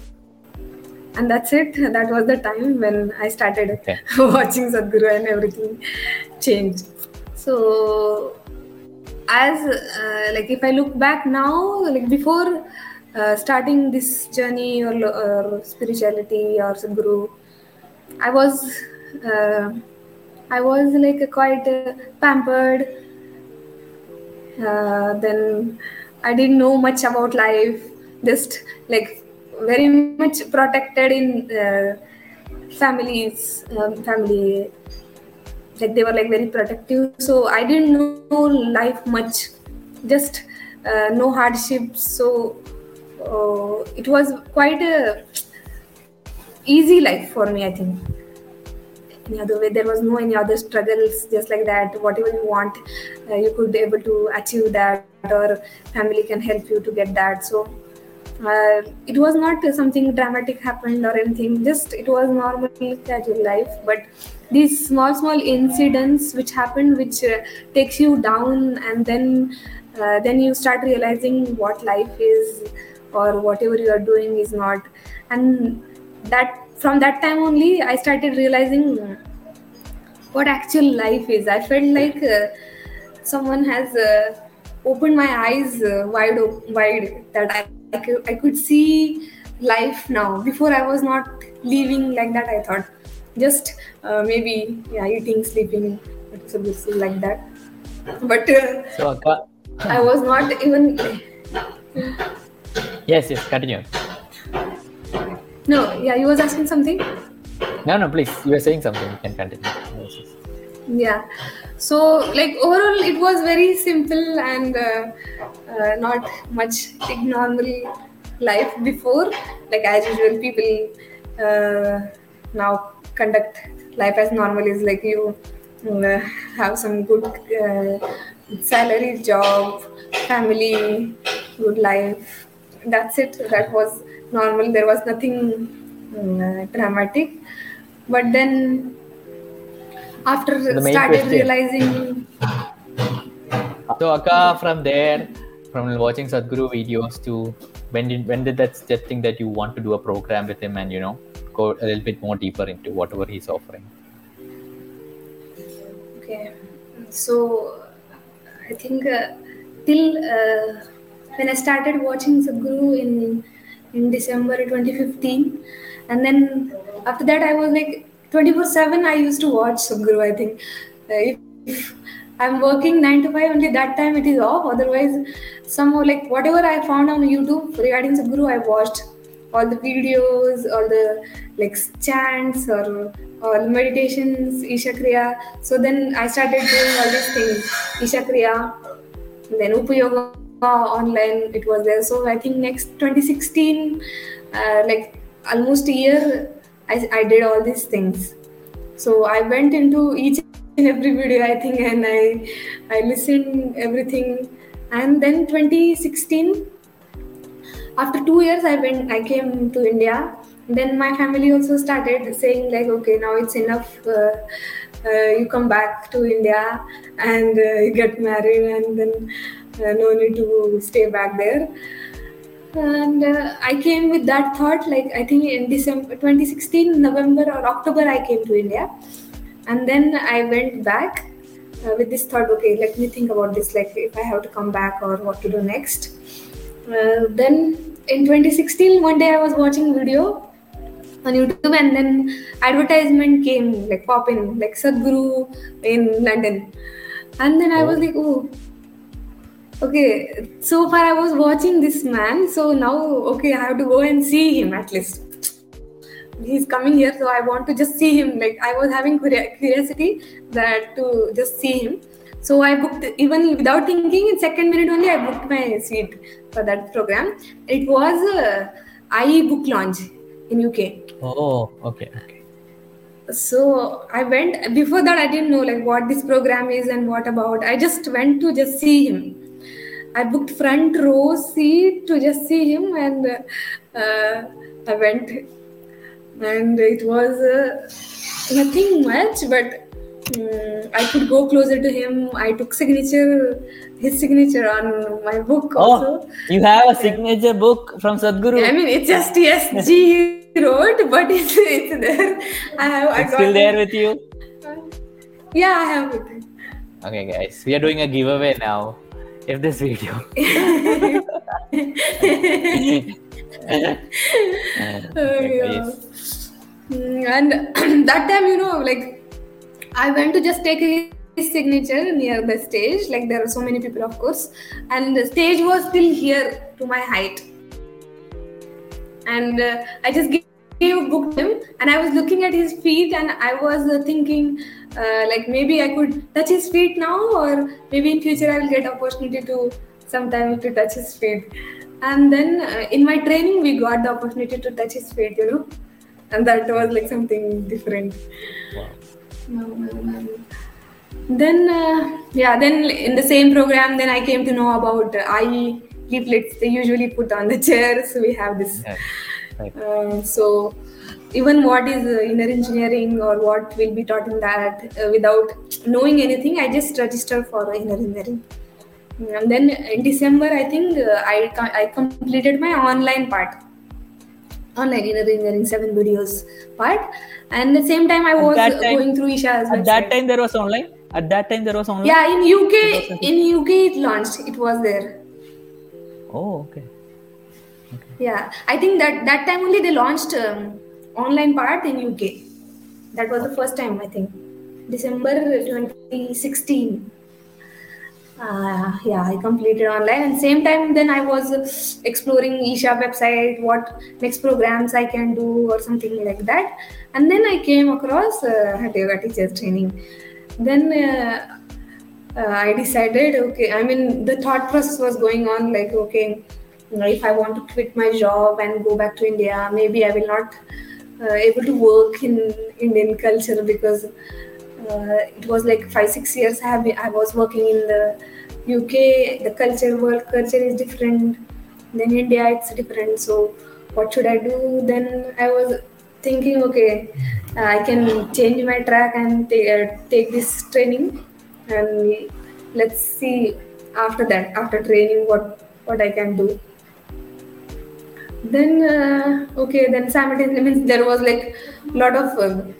and that's it that was the time when I started Okay. watching Sadhguru and everything changed so as uh, like if I look back now, like before uh, starting this journey or, or spirituality or Sadhguru, I was uh, I was like a quite uh, pampered. Uh, then I didn't know much about life. Just like very much protected in uh, families, um, family. Like they were like very protective. So i didn't know life much. Just uh, no hardships. So uh, it was quite a easy life for me i think any other way. There was no any other struggles just like that. Whatever you want uh, you could be able to achieve that or family can help you to get that. So uh, it was not something dramatic happened or anything. Just it was normal casual life. But these small small incidents which happen which uh, takes you down and then uh, then you start realizing what life is or whatever you are doing is not. And that from that time only i started realizing what actual life is. I felt like uh, someone has uh, opened my eyes uh, wide wide that I, I could, I could see life now. Before i was not living like that i thought. Just uh, maybe yeah eating sleeping so like that. But uh, So, Akka, i was not even yes, yes, continue. No yeah you was asking something No, no, please. You were saying something. You can continue. Yeah so like overall it was very simple and uh, uh, not much like normal life before like as usual people uh, now conduct life as normal is like you uh, have some good uh, salary job family good life that's it that was normal there was nothing uh, dramatic. But then after The started realizing So, Akka, from there, from watching Sadhguru videos to when did when did that that thing that you want to do a program with him and you know go a little bit more deeper into whatever he's offering? Okay, so I think uh, till uh, when I started watching Sadhguru in in December 2015, and then after that I was like 24/7. I used to watch Sadhguru. I think uh, if, I'm working nine to five, only that time it is off. Otherwise, somehow like whatever I found on YouTube regarding Sadhguru, I watched all the videos, all the like chants or all meditations, Isha Kriya. So then I started doing all these things, Isha Kriya, then Upayoga online, it was there. So I think next 2016, uh, like almost a year, I, I did all these things. So I went into each and every video, I think, and I I listened everything. And then 2016, after two years i went i came to india then my family also started saying like okay now it's enough uh, uh, you come back to india and uh, you get married and then uh, no need to stay back there. And uh, i came with that thought like i think in december 2016 november or october i came to india. And then i went back uh, with this thought okay let me think about this like if i have to come back or what to do next. Uh, then in 2016 one day i was watching video on youtube and then advertisement came like pop in like sadhguru in london. And then i was like oh okay so far i was watching this man so now okay i have to go and see him at least. He's coming here so i want to just see him like i was having curiosity that to just see him. So i booked even without thinking in second minute only i booked my seat for that program. It was uh, IE book launch in uk Oh, okay, okay. so i went before that i didn't know like what this program is and what about. I just went to just see him i booked front row seat to just see him and uh, i went and it was uh, nothing much but mm, i could go closer to him i took signature his signature on my book also Oh, you have a signature book from Sadhguru. i mean it's just yes g wrote but it's, it's there i have I it's got still there it. with you. yeah i have it Okay, guys, we are doing a giveaway now. If this video. Oh, yeah. Mm, and that time, you know, like I went to just take his signature near the stage. Like there are so many people, of course, and the stage was still here to my height. And uh, I just gave, gave booked him, and I was looking at his feet, and I was uh, thinking, uh, like maybe I could touch his feet now, or maybe in future I will get opportunity to sometime to touch his feet. And then uh, in my training, we got the opportunity to touch his feet, you know, and that was like something different. Um, then uh, yeah then in the same program then i came to know about uh, IE leaflets they usually put on the chairs we have this. Right. uh, so even what is uh, inner engineering or what will be taught in that uh, without knowing anything i just registered for inner engineering and then in december i think uh, I, I completed my online part online inner engineering seven videos part and the same time i was time- going through isha's At that time there was online. At that time there was online. Yeah, in UK, in UK it launched. It was there. Oh, okay. Yeah, I think that that time only they launched um, online part in UK. That was the first time I think, December 2016. Uh, yeah, I completed online, and same time then I was exploring Isha website, what next programs I can do or something like that, and then I came across uh, Yoga teachers training. Then uh, uh, I decided, okay, I mean, the thought process was going on like, okay, if I want to quit my job and go back to India, maybe I will not uh, able to work in Indian culture because uh, it was like five six years I have I was working in the UK. The culture, world culture is different. Then India, it's different. So what should I do? Then I was thinking, okay, I can change my track and ta- uh, take this training, and let's see after that, after training, what what I can do. Then uh, okay, then simultaneously means there was like a lot of um,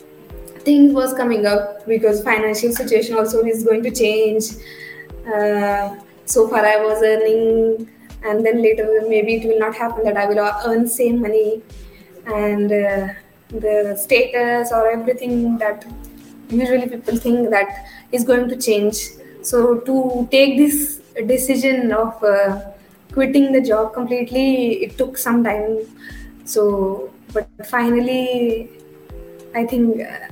things was coming up because financial situation also is going to change. Uh, so far I was earning, and then later maybe it will not happen that I will earn same money, and uh, the status or everything that usually people think that is going to change. So to take this decision of uh, quitting the job completely, it took some time. So, but finally, I think uh,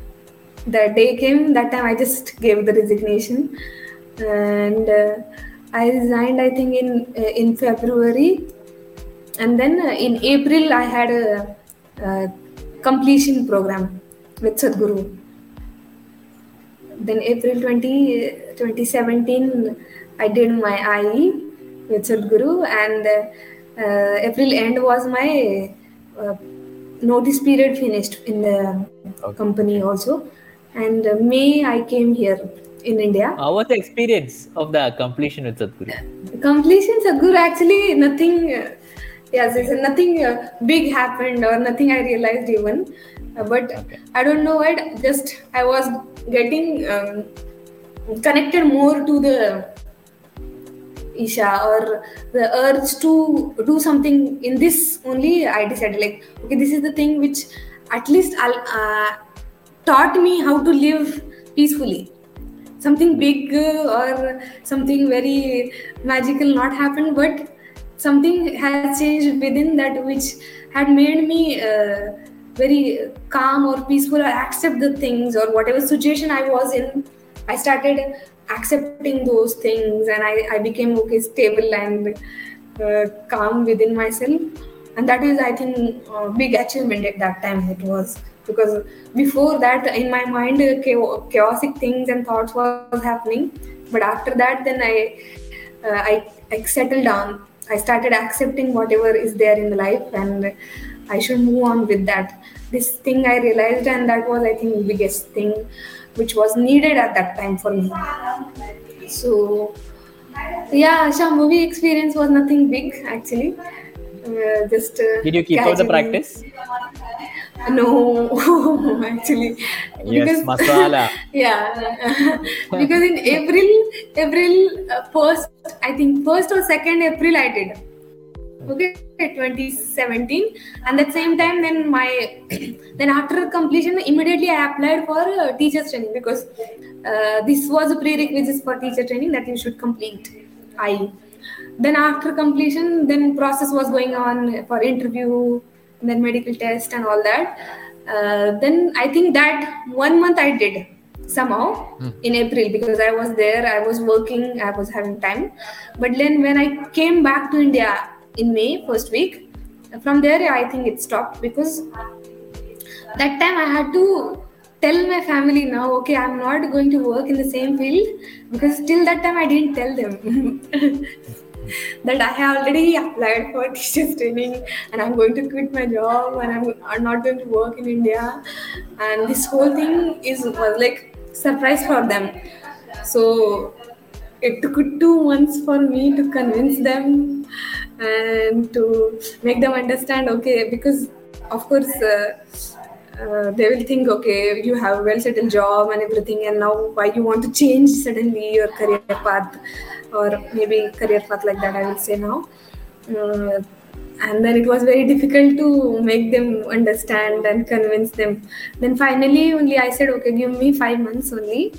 the day came. That time I just gave the resignation, and uh, I resigned. I think in uh, in February, and then uh, in April I had a, a completion program with Sadhguru. Then April 20, 2017, I did my IE with Sadhguru, and uh, uh, April end was my uh, notice period finished in the Okay. company also. And uh, May I came here in India. How was the experience of the completion with Sadhguru? completion sadhguru actually nothing uh, yes nothing uh, big happened or nothing i realized even Uh, but Okay. i don't know what just i was getting um, connected more to the isha or the urge to do something in this only i decided like okay this is the thing which at least uh, taught me how to live peacefully. Something big uh, or something very magical not happened but something has changed within that which had made me uh, very calm or peaceful. Or accept the things or whatever situation i was in i started accepting those things and i, I became okay stable and uh, calm within myself. And that is i think a big achievement at that time it was. Because before that in my mind chaotic things and thoughts was happening. But after that then i uh, I, I settled down. I started accepting whatever is there in the life and i should move on with that this thing i realized and that was i think the biggest thing which was needed at that time for me so yeah Shambhavi experience was nothing big actually uh, just uh, Did you keep up the practice? No, actually. Yes, masala. Yeah, because in April, April uh, first, I think first or second April, I did. Okay, 2017, and at the same time, then my then after completion, immediately I applied for uh, teachers training because uh, this was a prerequisite for teacher training that you should complete. I then after completion, then process was going on for interview, then medical test and all that. Uh, then I think that one month I did somehow Hmm. in April because I was there, I was working, I was having time. But then when I came back to India in May first week, from there I think it stopped because that time I had to tell my family now, okay, I'm not going to work in the same field because till that time I didn't tell them that I have already applied for teachers training and I'm going to quit my job and I'm, I'm not going to work in India. And this whole thing is was like surprise for them. So it took two months for me to convince them and to make them understand okay because of course uh, uh, they will think okay you have a well settled job and everything and now why you want to change suddenly your career path or maybe career path like that i will say now. Uh, and then it was very difficult to make them understand and convince them. Then finally only i said okay give me five months only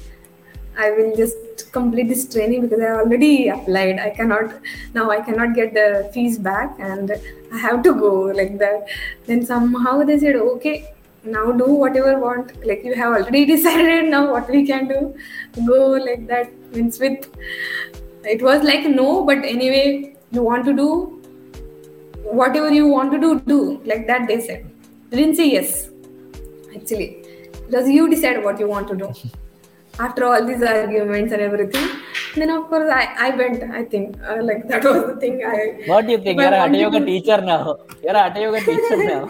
I will just complete this training because I already applied. I cannot now I cannot get the fees back and I have to go like that. Then somehow they said, okay, now do whatever want. Like you have already decided now what we can do. Go like that. Means with it was like no, but anyway, you want to do whatever you want to do, do. Like that they said. They didn't say yes. Actually. Because you decide what you want to do after all these arguments and everything then of course i i went i think uh, like that was the thing i What do you think? You're a Hatha Yoga teacher now. You're a Hatha Yoga teacher now.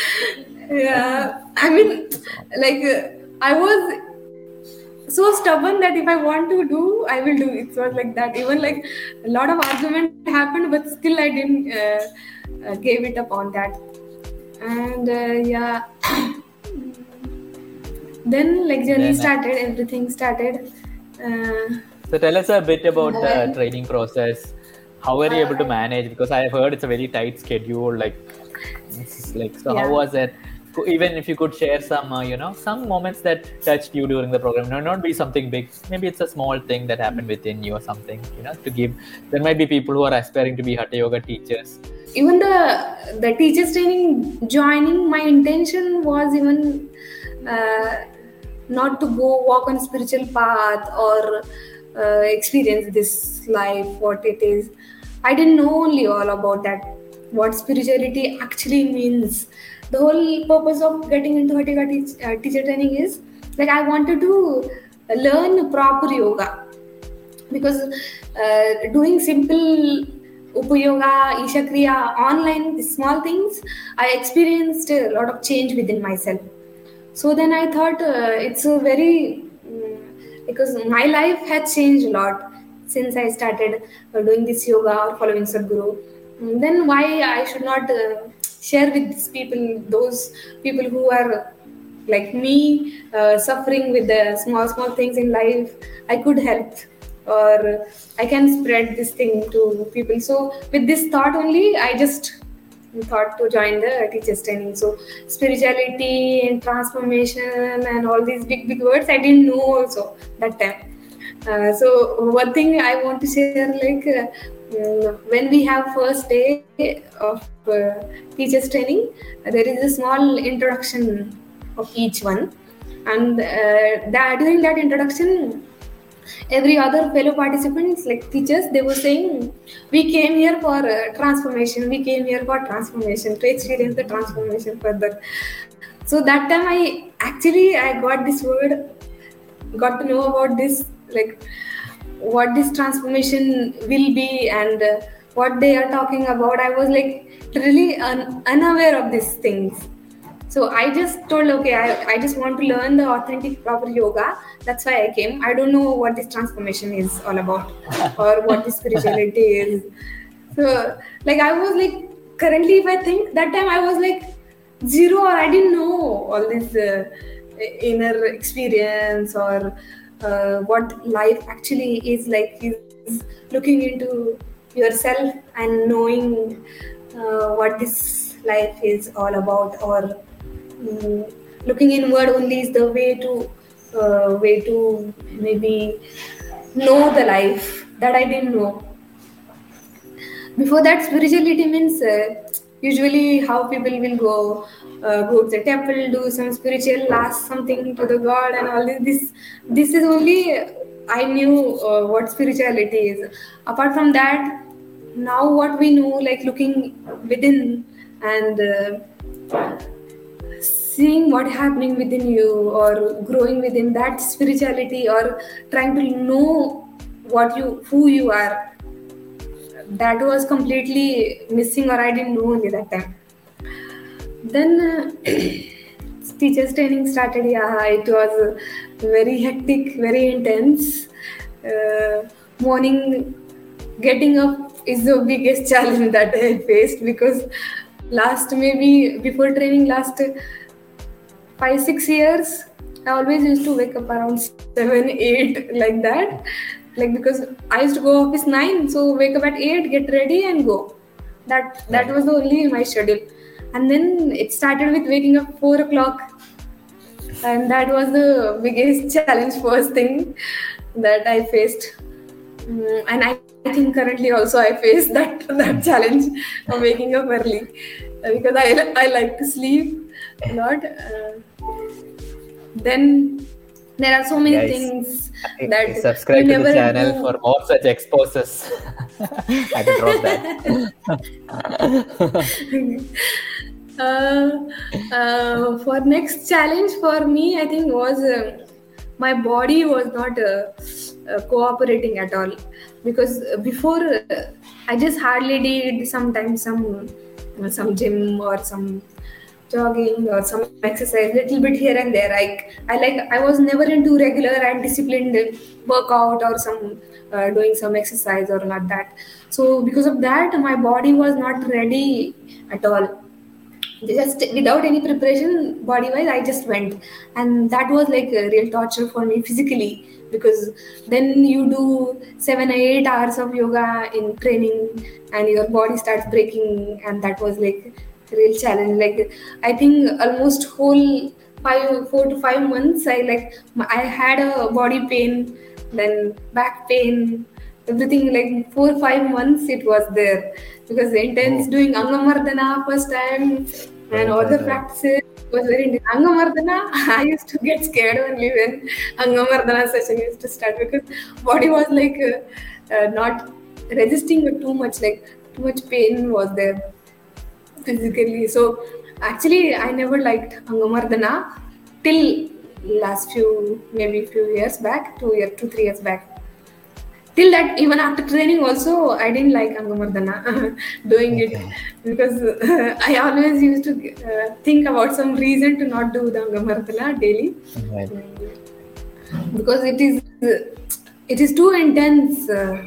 yeah i mean like uh, i was so stubborn that if i want to do i will do it was like that even like a lot of argument happened but still i didn't uh, uh, gave it up on that and uh, yeah then like journey Then, uh, started everything started uh, So tell us a bit about the training process. How were you able to manage? Because I have heard it's a very tight schedule. Like, like so. How was it? Even if you could share some, uh, you know, some moments that touched you during the program. No, not be something big. Maybe it's a small thing that happened within you or something. You know, to give. There might be people who are aspiring to be Hatha Yoga teachers. even the the teachers training joining my intention was even uh, not to go walk on spiritual path or uh, experience this life what it is. I didn't know only all about that what spirituality actually means. The whole purpose of getting into Hatha teach, uh, teacher training is like i wanted to learn proper yoga. Because uh, doing simple upayoga isha kriya online small things i experienced a lot of change within myself so then i thought uh, it's a very mm, because my life has changed a lot since i started uh, doing this yoga or following sadhguru. Mm, then why i should not uh, share with these people those people who are like me uh, suffering with the small small things in life. I could help or i can spread this thing to people. So with this thought only i just thought to join the teachers training. So spirituality and transformation and all these big big words i didn't know also that time. Uh, so one thing i want to share like uh, mm, when we have first day of uh, teachers training there is a small introduction of each one. And uh, during that introduction every other fellow participants like teachers they were saying we came here for uh, transformation. We came here for transformation. To experience the transformation further. So that time i actually i got this word got to know about this like what this transformation will be and uh, what they are talking about. I was like really un- unaware of these things so i just told okay I, I just want to learn the authentic proper yoga that's why i came i don't know what this transformation is all about or what this spirituality is so like i was like currently, if I think that time I was like zero, or I didn't know all this uh, inner experience or uh, what life actually is like. Is looking into yourself and knowing uh, what this life is all about, or um, looking inward only is the way to uh, way to maybe know the life that I didn't know. Before that spirituality means uh, usually how people will go uh, go to the temple do some spiritual ask something to the god and all this. This, is only i knew uh, what spirituality is. Apart from that now what we know like looking within and uh, seeing what happening within you or growing within that spirituality or trying to know what you who you are that was completely missing or I didn't know only that time. Then uh, teachers training started. Yeah, it was very hectic, very intense. Uh, morning getting up is the biggest challenge that I faced because last maybe before training last five six years I always used to wake up around seven eight like that. Like because i used to go office 9 so wake up at 8 get ready and go. That that was only my schedule. And then it started with waking up 4 o'clock. And that was the biggest challenge first thing that i faced. Um, and I, think currently also i face that that challenge of waking up early. Because i i like to sleep lot. Uh, then there are so many Guys, things that subscribe to the channel do. for more such exposes. I can drop that. Uh, uh, for next challenge for me i think was uh, my body was not uh, uh, cooperating at all. Because before uh, i just hardly did sometimes some some gym or some jogging or some exercise little bit here and there. I i like i was never into regular and disciplined workout or some uh, doing some exercise or not that. So because of that my body was not ready at all. Just without any preparation body wise i just went. And that was like a real torture for me physically. Because then you do seven or eight hours of yoga in training and your body starts breaking. And that was like real challenge like i think almost whole five four to five months i like i had a body pain then back pain everything like four five months it was there because the intense oh. doing angamardana first time and all the practices was very intense. Angamardana, I used to get scared only when Angamardana session used to start because body was like uh, uh, not resisting too much, like too much pain was there physically. So actually, I never liked Angamardana till last few maybe few years back, two year, two three years back. Till that, even after training, also I didn't like Angamardana doing okay. it because uh, I always used to uh, think about some reason to not do the Angamardana daily. Right. Because it is it is too intense uh,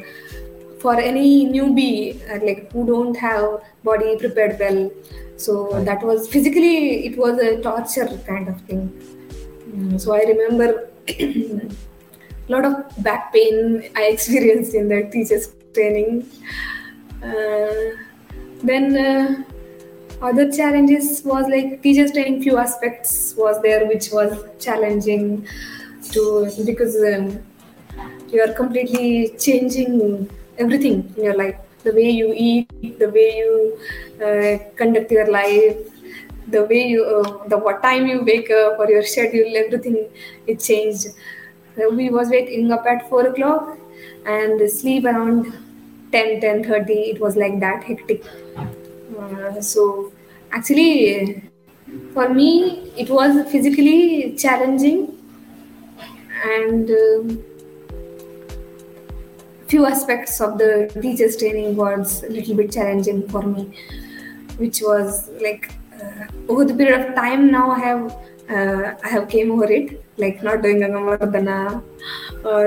for any newbie uh, like who don't have body prepared well so right. that was physically it was a torture kind of thing mm, so i remember a lot of back pain i experienced in the teachers training uh, then uh, other challenges was like teachers training few aspects was there which was challenging to because um, you are completely changing everything in your life. The way you eat the way you uh, conduct your life the way you uh, the what time you wake up or your schedule everything it changed. Uh, we was waking up at 4 o'clock and sleep around 10 10 30 it was like that hectic. Uh, so actually for me it was physically challenging and uh, few aspects of the teachers training was a little bit challenging for me which was like uh, over the period of time now i have uh, i have came over it like not doing angamardana or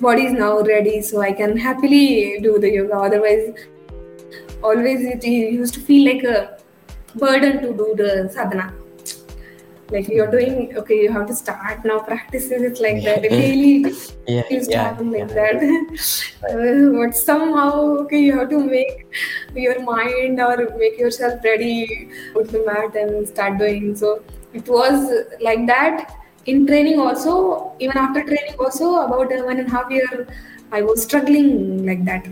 body is now ready so i can happily do the yoga. Otherwise always it used to feel like a burden to do the sadhana like you're doing okay you have to start now practices it's like that. Daily Yeah, used yeah, happen like yeah. that. But somehow okay you have to make your mind or make yourself ready put the mat and start doing. So it was like that in training also even after training also about one and a half year i was struggling like that.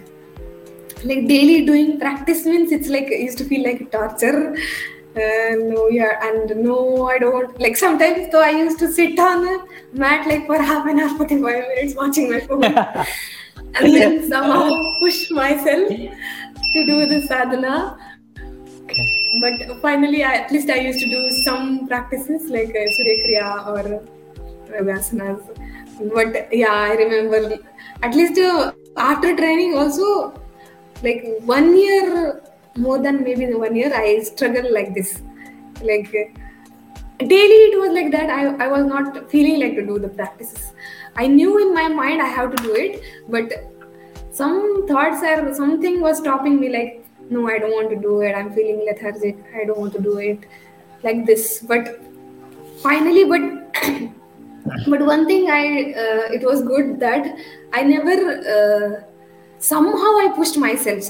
Like daily doing practice means it's like it used to feel like torture uh, no yeah and no i don't like sometimes though i used to sit on a mat like for half an hour 45 minutes watching my phone. And then somehow push myself to do the sadhana. Okay. but finally I, at least i used to do some practices like uh, surya kriya or vyasanas. But yeah i remember at least uh, after training also like one year more than maybe one year i struggled like this. Like daily it was like that. I, I was not feeling like to do the practices. I knew in my mind i have to do it but some thoughts or something was stopping me like no i don't want to do it. I'm feeling lethargic. I don't want to do it. Like this. But finally but but one thing i uh, it was good that i never uh, somehow i pushed myself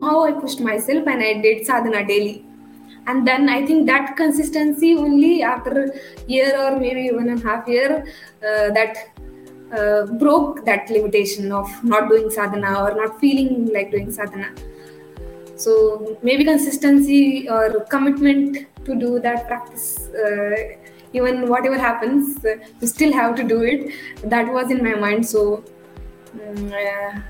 somehow i pushed myself and i did sadhana daily. And then i think that consistency only after a year or maybe one and a half year uh, that uh, broke that limitation of not doing sadhana or not feeling like doing sadhana. So maybe consistency or commitment to do that practice uh, even whatever happens uh, you still have to do it. That was in my mind. So uh,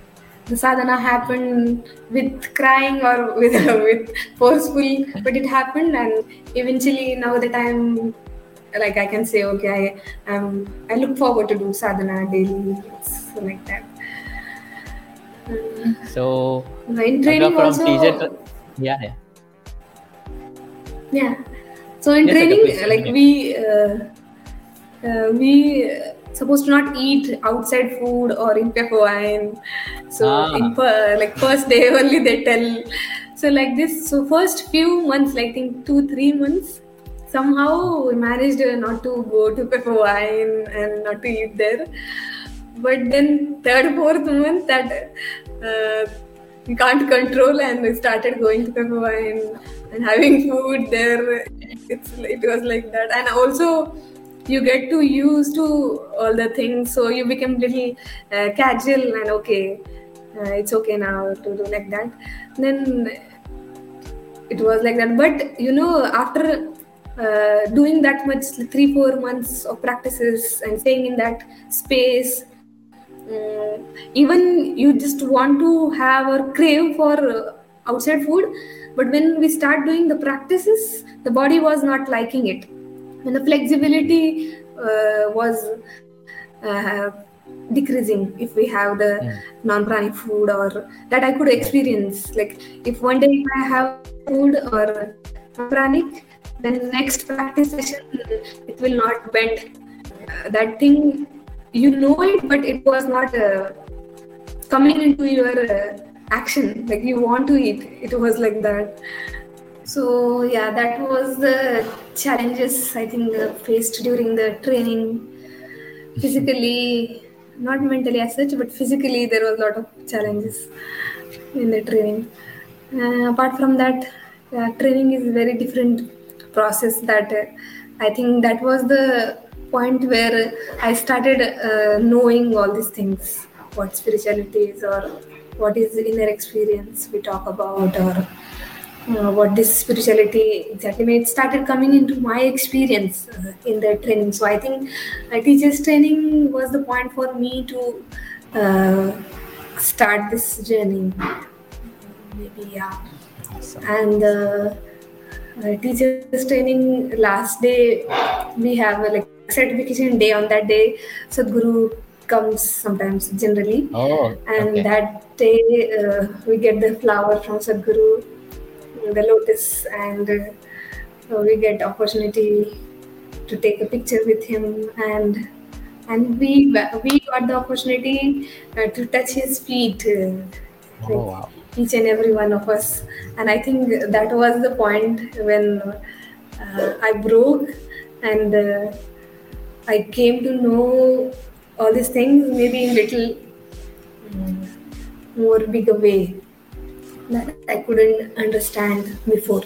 the sadhana happened with crying or with with forceful but it happened and eventually now that i'm like i can say okay i um, i look forward to do sadhana daily. It's like that. Mm, So, in training from also to- yeah, yeah. yeah. So in Yes, training like we uh, uh, we uh, supposed to not eat outside food or in wine so Ah. in like first day only they tell. So like this so first few months like think two three months somehow we managed uh, not to go to wine and not to eat there. But then third fourth month that uh, we can't control and we started going to pepper wine and having food there. It's it was like that. And also you get too used to all the things so you become little uh, casual and okay. Uh, it's okay now to do like that. Then it was like that. But you know after uh, doing that much three four months of practices and staying in that space mm, even you just want to have or crave for outside food but when we start doing the practices the body was not liking it and the flexibility uh, was uh, decreasing if we have the Mm. non-pranic food or that i could experience. Like if one day i have food or non-pranic then next practice session it will not bend. Uh, that thing you know it but it was not uh, coming into your uh, action. Like you want to eat. It was like that so yeah that was the challenges i think uh, faced during the training. Physically not mentally as such but physically there was a lot of challenges in the training. Uh, apart from that uh, training is a very different process that uh, i think that was the point where i started uh, knowing all these things what spirituality is or what is inner experience we talk about or uh, what this spirituality exactly means. It started coming into my experience uh, in the training. So I think uh, teachers training was the point for me to uh, start this journey. Maybe yeah. And uh, uh, teachers training last day we have a like certification day on that day. Sadhguru comes sometimes generally Oh, and okay. that day uh, we get the flower from Sadhguru, the lotus, and uh, we get opportunity to take a picture with him, and and we we got the opportunity uh, to touch his feet. Uh, Oh, wow. each and every one of us. And I think that was the point when uh, I broke and uh, I came to know all these things maybe in little um, more bigger way that I couldn't understand before.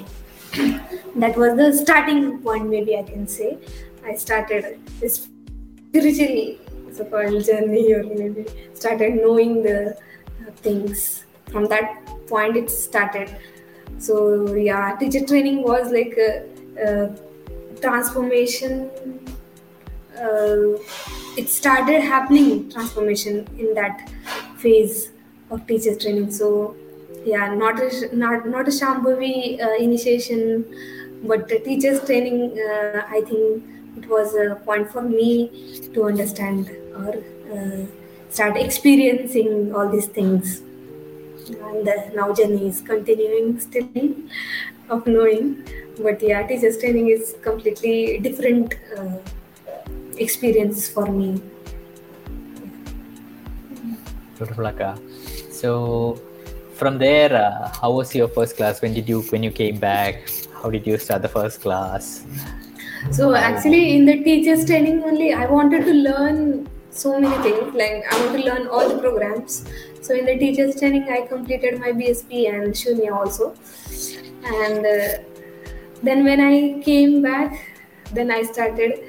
that was the starting point, maybe I can say. I started this spiritual so-called journey, or maybe started knowing the uh, things. From that point, it started. So yeah, teacher training was like a, a transformation. Uh, it started happening transformation in that phase of teacher training. So yeah not a not not a shambhavi uh, initiation but the teachers training uh, i think it was a point for me to understand or uh, start experiencing all these things. And uh, now journey is continuing still of knowing but yeah teachers training is completely different uh, experience for me. So from there uh, how was your first class? When did you when you came back? How did you start the first class? So actually in the teachers training only i wanted to learn so many things. Like i want to learn all the programs. So in the teachers training i completed my bsp and shunya also. And uh, then when i came back then i started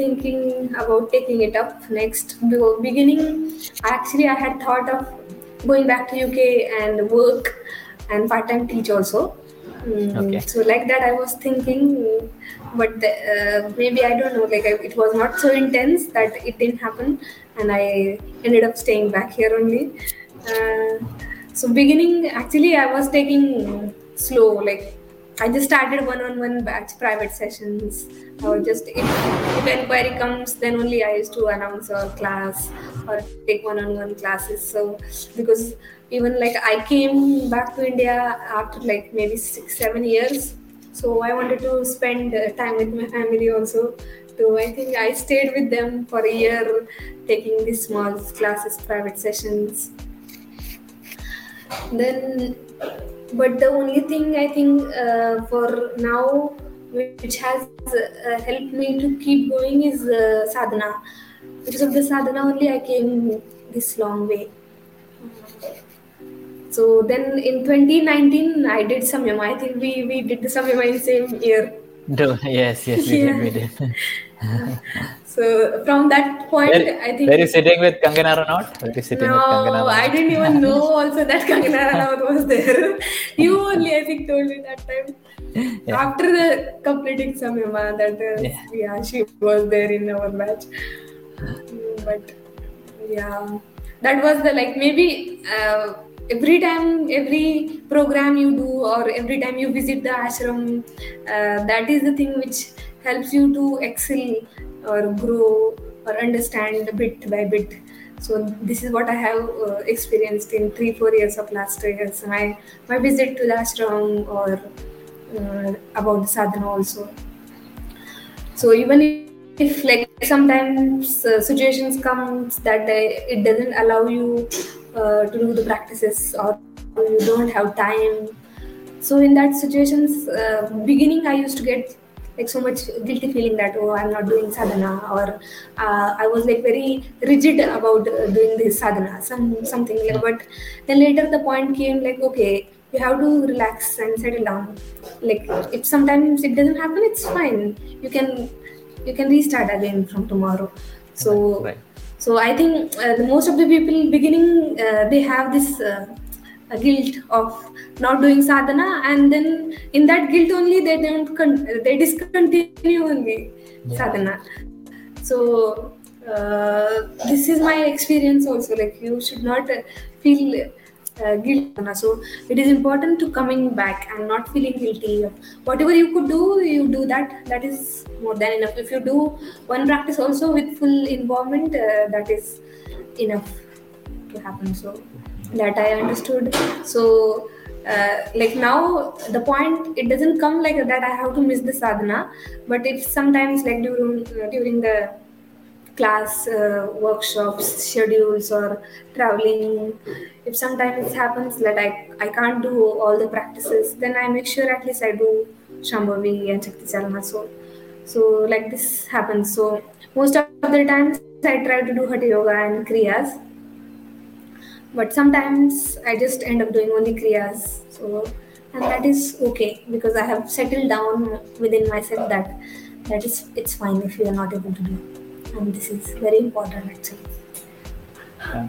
thinking about taking it up next. Beginning actually i had thought of going back to UK and work and part time teach also. Mm, okay. So like that, I was thinking, but the, uh, maybe I don't know. Like I, it was not so intense that it didn't happen, and I ended up staying back here only. Uh, so beginning, actually, I was taking slow. Like I just started one-on-one batch private sessions. Or just if, if inquiry comes, then only I used to announce a class or take one-on-one classes. So because even like I came back to India after like maybe six, seven years. So I wanted to spend uh, time with my family also. So I think I stayed with them for a year, taking these small classes, private sessions. Then but the only thing i think uh, for now which has uh, helped me to keep going is uh, sadhana. Because of the sadhana only i came this long way. So then in 2019 i did samyama. I think we we did the samyama in the same year no, yes yes we yeah. did we did So from that point, were, I think. Were you sitting with Kangana Ranaut? Were you sitting no, with Kangana Ranaut? I didn't even know also that Kangana Ranaut was there. you only, I think, told me that time. Yeah. After the completing Samyama, that uh, yeah. yeah, she was there in our match. But yeah, that was the like maybe. Uh, every time every program you do or every time you visit the ashram uh, that is the thing which helps you to excel or grow or understand bit by bit. So this is what i have uh, experienced in three four years of last years. My my visit to the ashram or uh, about the sadhana also. So even if like sometimes uh, situations comes that uh, it doesn't allow you uh, to do the practices or you don't have time. So in that situations uh, beginning i used to get like so much guilty feeling that oh i'm not doing sadhana or uh, i was like very rigid about uh, doing this sadhana some something like but then later the point came like okay you have to relax and settle down. Like if sometimes it doesn't happen it's fine. You can you can restart again from tomorrow so right. so i think uh, the most of the people beginning uh, they have this uh, guilt of not doing sadhana and then in that guilt only they don't con- they discontinue only yeah. sadhana so uh, this is my experience also like you should not uh, feel uh, guilt so it is important to coming back and not feeling guilty. Whatever you could do you do that. That is more than enough. If you do one practice also with full involvement uh, that is enough to happen. So that I understood. So, uh, like now, the point it doesn't come like that. I have to miss the sadhana, but if sometimes like during uh, during the class uh, workshops schedules or traveling. If sometimes it happens that I, I can't do all the practices then i make sure at least i do shambhavi and shakti chalana so so like this happens. So most of the times i try to do hatha yoga and kriyas. But sometimes i just end up doing only kriyas. So and that is okay because i have settled down within myself that that is it's fine if you are not able to do and this is very important actually Yeah.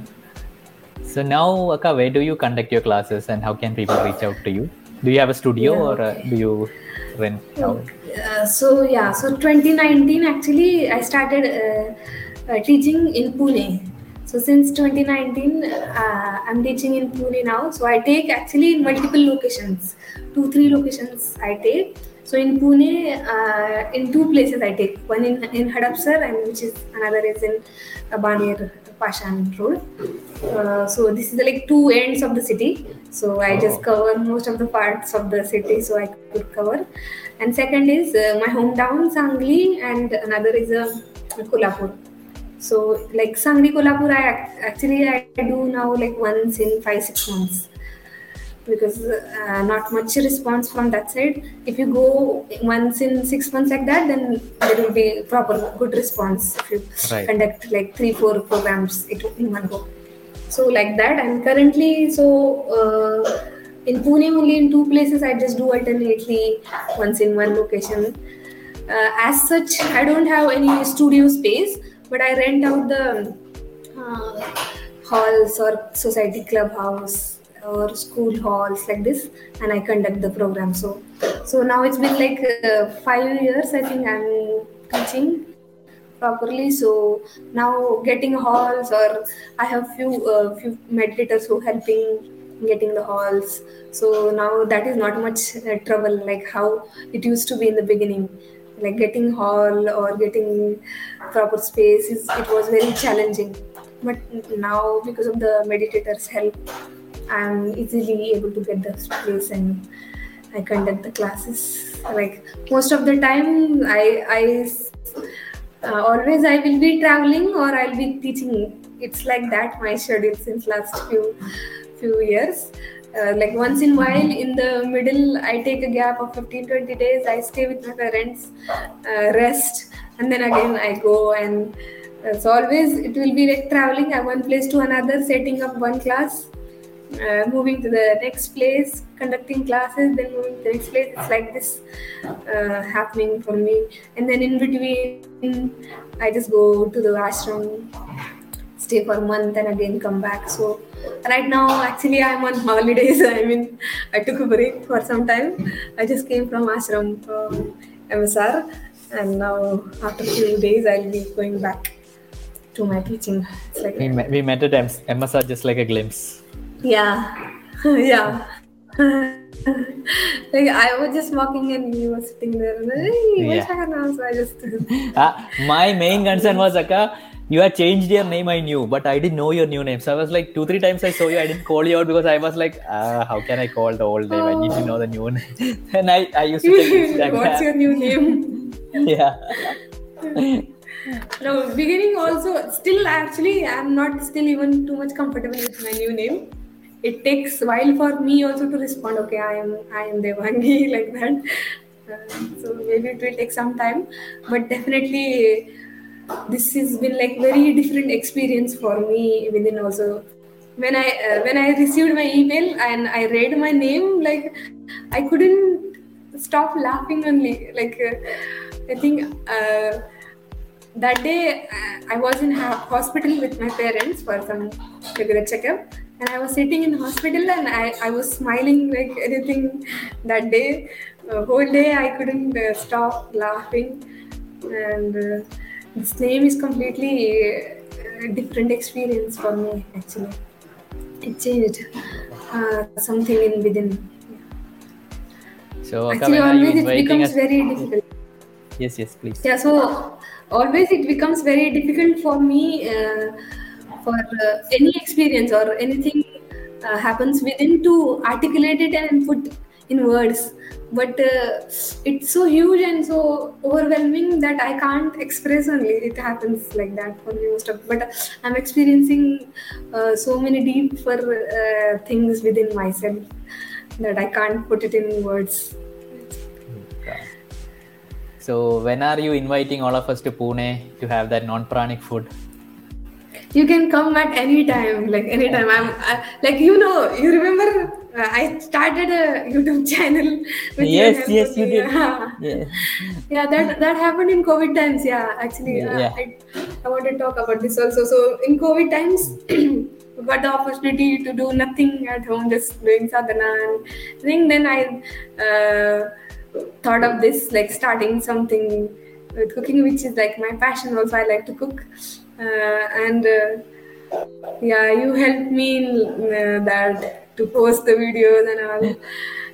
So now, Akka, where do you conduct your classes and how can people reach out to you? Do you have a studio Yeah, or uh, do you rent out? Uh, so yeah, so 2019 actually I started uh, uh, teaching in Pune. So since 2019 uh, I'm teaching in Pune now. So I take actually multiple locations, two three locations I take. So in Pune, uh, in two places I take one in in Hadapsar and which is another is in Baner Pashan Road. Uh, so this is like two ends of the city. So I just cover most of the parts of the city, so I could cover. And second is uh, my hometown Sangli, and another is uh, Kolhapur. So like Sangli Kolhapur, I actually I do now like once in five six months because uh, not much response from that side. If you go once in six months like that, then there will be proper good response if you Right. conduct like three four programs in one go. So like that, and currently so. Uh, in Pune, only in two places, I just do alternately, once in one location. Uh, as such, I don't have any studio space, but I rent out the uh, halls or society clubhouse or school halls like this, and I conduct the program. So, so now it's been like uh, five years. I think I'm teaching properly. So now getting halls, or I have few uh, few meditators who helping getting the halls. So now that is not much uh, trouble like how it used to be in the beginning. Like getting hall or getting proper space is it was very challenging. But now because of the meditators' help, I'm easily able to get the place and I conduct the classes. Like most of the time, I I uh, always I will be traveling or I'll be teaching. It's like that my schedule since last few few years. Uh, like once in a while in the middle I take a gap of 15 20 days I stay with my parents uh, rest and then again I go and uh, so always it will be like traveling at one place to another setting up one class uh, moving to the next place, conducting classes, then moving to the next place. It's like this uh, happening for me. And then in between, I just go to the ashram, stay for a month, and again come back. So right now, actually, I'm on holidays. I mean, I took a break for some time. I just came from ashram from MSR, and now after a few days, I'll be going back to my teaching. Like We, met, we met at MSR just like a glimpse. Yeah, yeah. like I was just walking and you were sitting there. And, hey, what's Yeah. So I just Ah, my main concern was Akka, you had changed your name, I knew, but I didn't know your new name. So I was like, two, three times I saw you, I didn't call you out because I was like, ah, how can I call the old name? I need to know the new name. and I, I used to take what's your new name? yeah. No, beginning also still actually I'm not still even too much comfortable with my new name. It takes while for me also to respond. Okay, I am I am Devangi like that. Uh, so maybe it will take some time, but definitely this has been like very different experience for me within also when I uh, when I received my email and I read my name like I couldn't stop laughing only like uh, I think. Uh, that day uh, I was in hospital with my parents for some regular checkup, and I was sitting in hospital and I, I was smiling like anything that day. Uh, whole day I couldn't uh, stop laughing, and uh, this name is completely uh, a different experience for me actually. It changed uh, something in within. So, Actually, when are you always it becomes us? very difficult. Yes, yes, please. yeah so always it becomes very difficult for me uh, for uh, any experience or anything uh, happens within to articulate it and put in words. But uh, it's so huge and so overwhelming that i can't express only. It happens like that for me most of but i'm experiencing uh, so many deeper uh, things within myself that i can't put it in words. So when are you inviting all of us to Pune to have that non-pranic food? You can come at any time like anytime i'm I, like you know you remember uh, i started a youtube channel with Yes, yes, you did. yeah. Yeah. yeah that that happened in covid times yeah actually uh, Yeah. I, I want to talk about this also so in covid times we got the opportunity to do nothing at home just doing sadhana and I think then i uh, thought of this like starting something with cooking which is like my passion also i like to cook and uh, yeah you helped me in uh, that to post the videos and all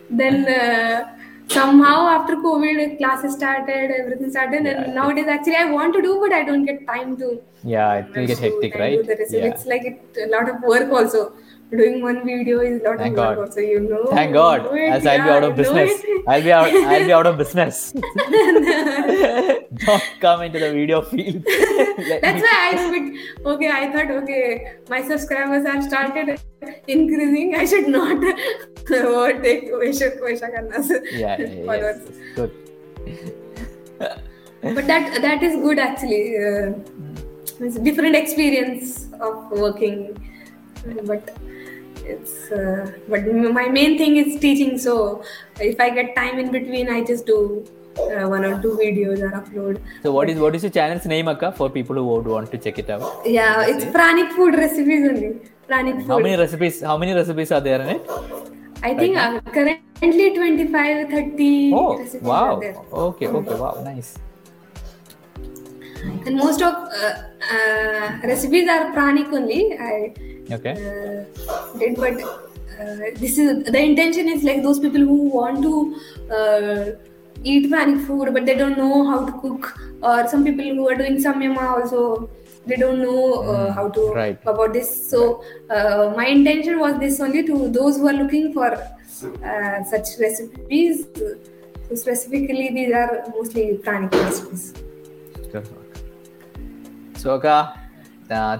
then uh, somehow after covid classes started everything started Yeah, and nowadays actually i want to do but i don't get time to Yeah, it will get hectic, right? do the rest. Yeah. it's like it, a lot of work also doing one video is not Thank God. also you know Thank God, as I'll be out of business. I'll be out. I'll be out of business. Don't come into the video field. That's me- why I quit. Okay, I thought, okay, my subscribers have started increasing. I should not overtake Vaishya Khanna's Yeah, yeah, followers. yes, good. But that that is good actually. Uh, it's a different experience of working, but it's uh, but my main thing is teaching. So if I get time in between, I just do uh, one or two videos or upload. So what is what is your channel's name, Akka, for people who would want to check it out? Yeah, it's pranic food recipes only. Pranic food. How many recipes? How many recipes are there in it? I think uh, currently 25, 30 Oh, recipes wow. are there. Okay, okay, wow, nice. And most of uh, uh, recipes are pranic only. I Okay. uh, did, but uh, this is the intention is like those people who want to uh, eat pranic food, but they don't know how to cook, or some people who are doing samyama also. They don't know uh, how to right. about this. So uh, my intention was this only to those who are looking for uh, such recipes. So specifically, these are mostly pranic recipes. So, uh,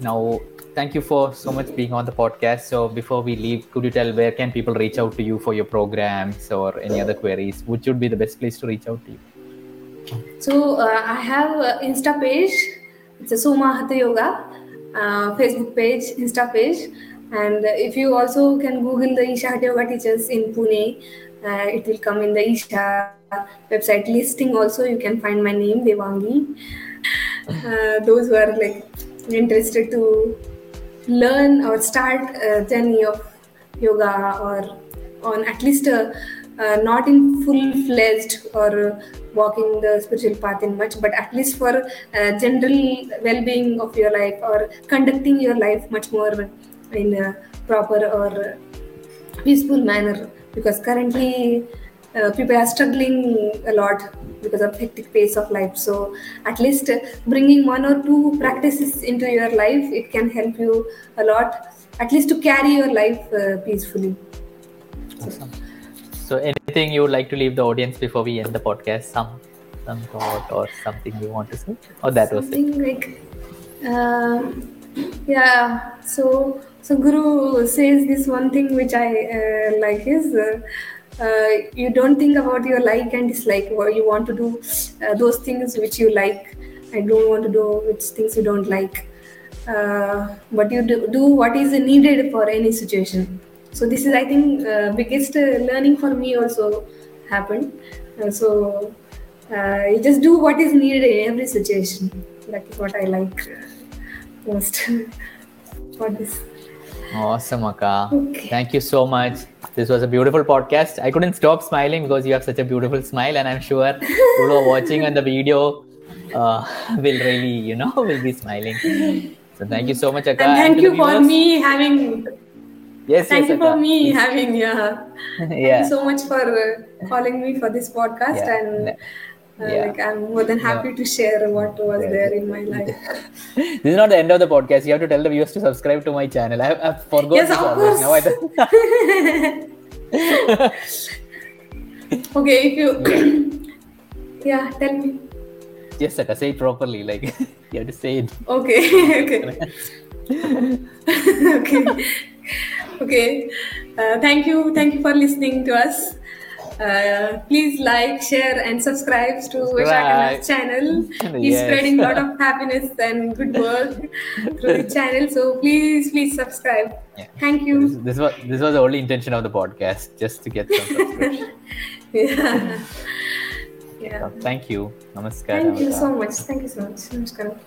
now thank you for so much being on the podcast. So, before we leave, could you tell where can people reach out to you for your programs or any other queries? Which would be the best place to reach out to you? So uh, I have Insta page. It's a Soma Hatha Yoga uh, Facebook page, Insta page, and if you also can Google the Isha Hatha Yoga teachers in Pune, uh, it will come in the Isha website listing. Also, you can find my name Devangi. Uh, those who are like interested to learn or start a journey of yoga or on at least a, uh, not in full fledged or walking the spiritual path in much but at least for uh, general well-being of your life or conducting your life much more in a proper or peaceful manner. Because currently uh, people are struggling a lot because of hectic pace of life so at least bringing one or two practices into your life it can help you a lot at least to carry your life uh, peacefully Awesome. So, anything you would like to leave the audience before we end the podcast? Some, some thought or something you want to say? Or that was it? something like uh, yeah so Sadhguru says this one thing which i uh, like is uh, you don't think about your like and dislike. Or you want to do uh, those things which you like. I don't want to do which things you don't like. Uh, but you do, do what is needed for any situation. So this is i think uh, biggest uh, learning for me also happened. Uh, so uh, you just do what is needed in every situation. That is what i like uh, most for this Awesome, Akka. Okay. Thank you so much. This was a beautiful podcast. I couldn't stop smiling because you have such a beautiful smile, and I'm sure people are watching on the video uh, will really, you know, will be smiling. So thank you so much, Akka. and thank to you for me having Yes, thank yes, you for Akka. me having yeah thank yeah. you so much for uh, calling me for this podcast Yeah. and uh, Yeah. like i'm more than happy to share what was Yeah. there in my life this is not the end of the podcast. You have to tell the viewers to subscribe to my channel. I, I forgot Yes, of course. Now I don't- okay, if you yeah, tell me. Yes, Saka, say it properly. Like you have to say it. Okay, okay, okay, okay. Uh, thank you, thank you for listening to us. Uh, please like, share, and subscribe to Vishakana's channel. He's Yes. spreading a lot of happiness and good work through the channel. So please, please subscribe. Yeah. Thank you. this was this was the only intention of the podcast, just to get some subscription. yeah. Yeah. Thank you. Namaskar. Thank you so much. Thank you so much. Namaskaram.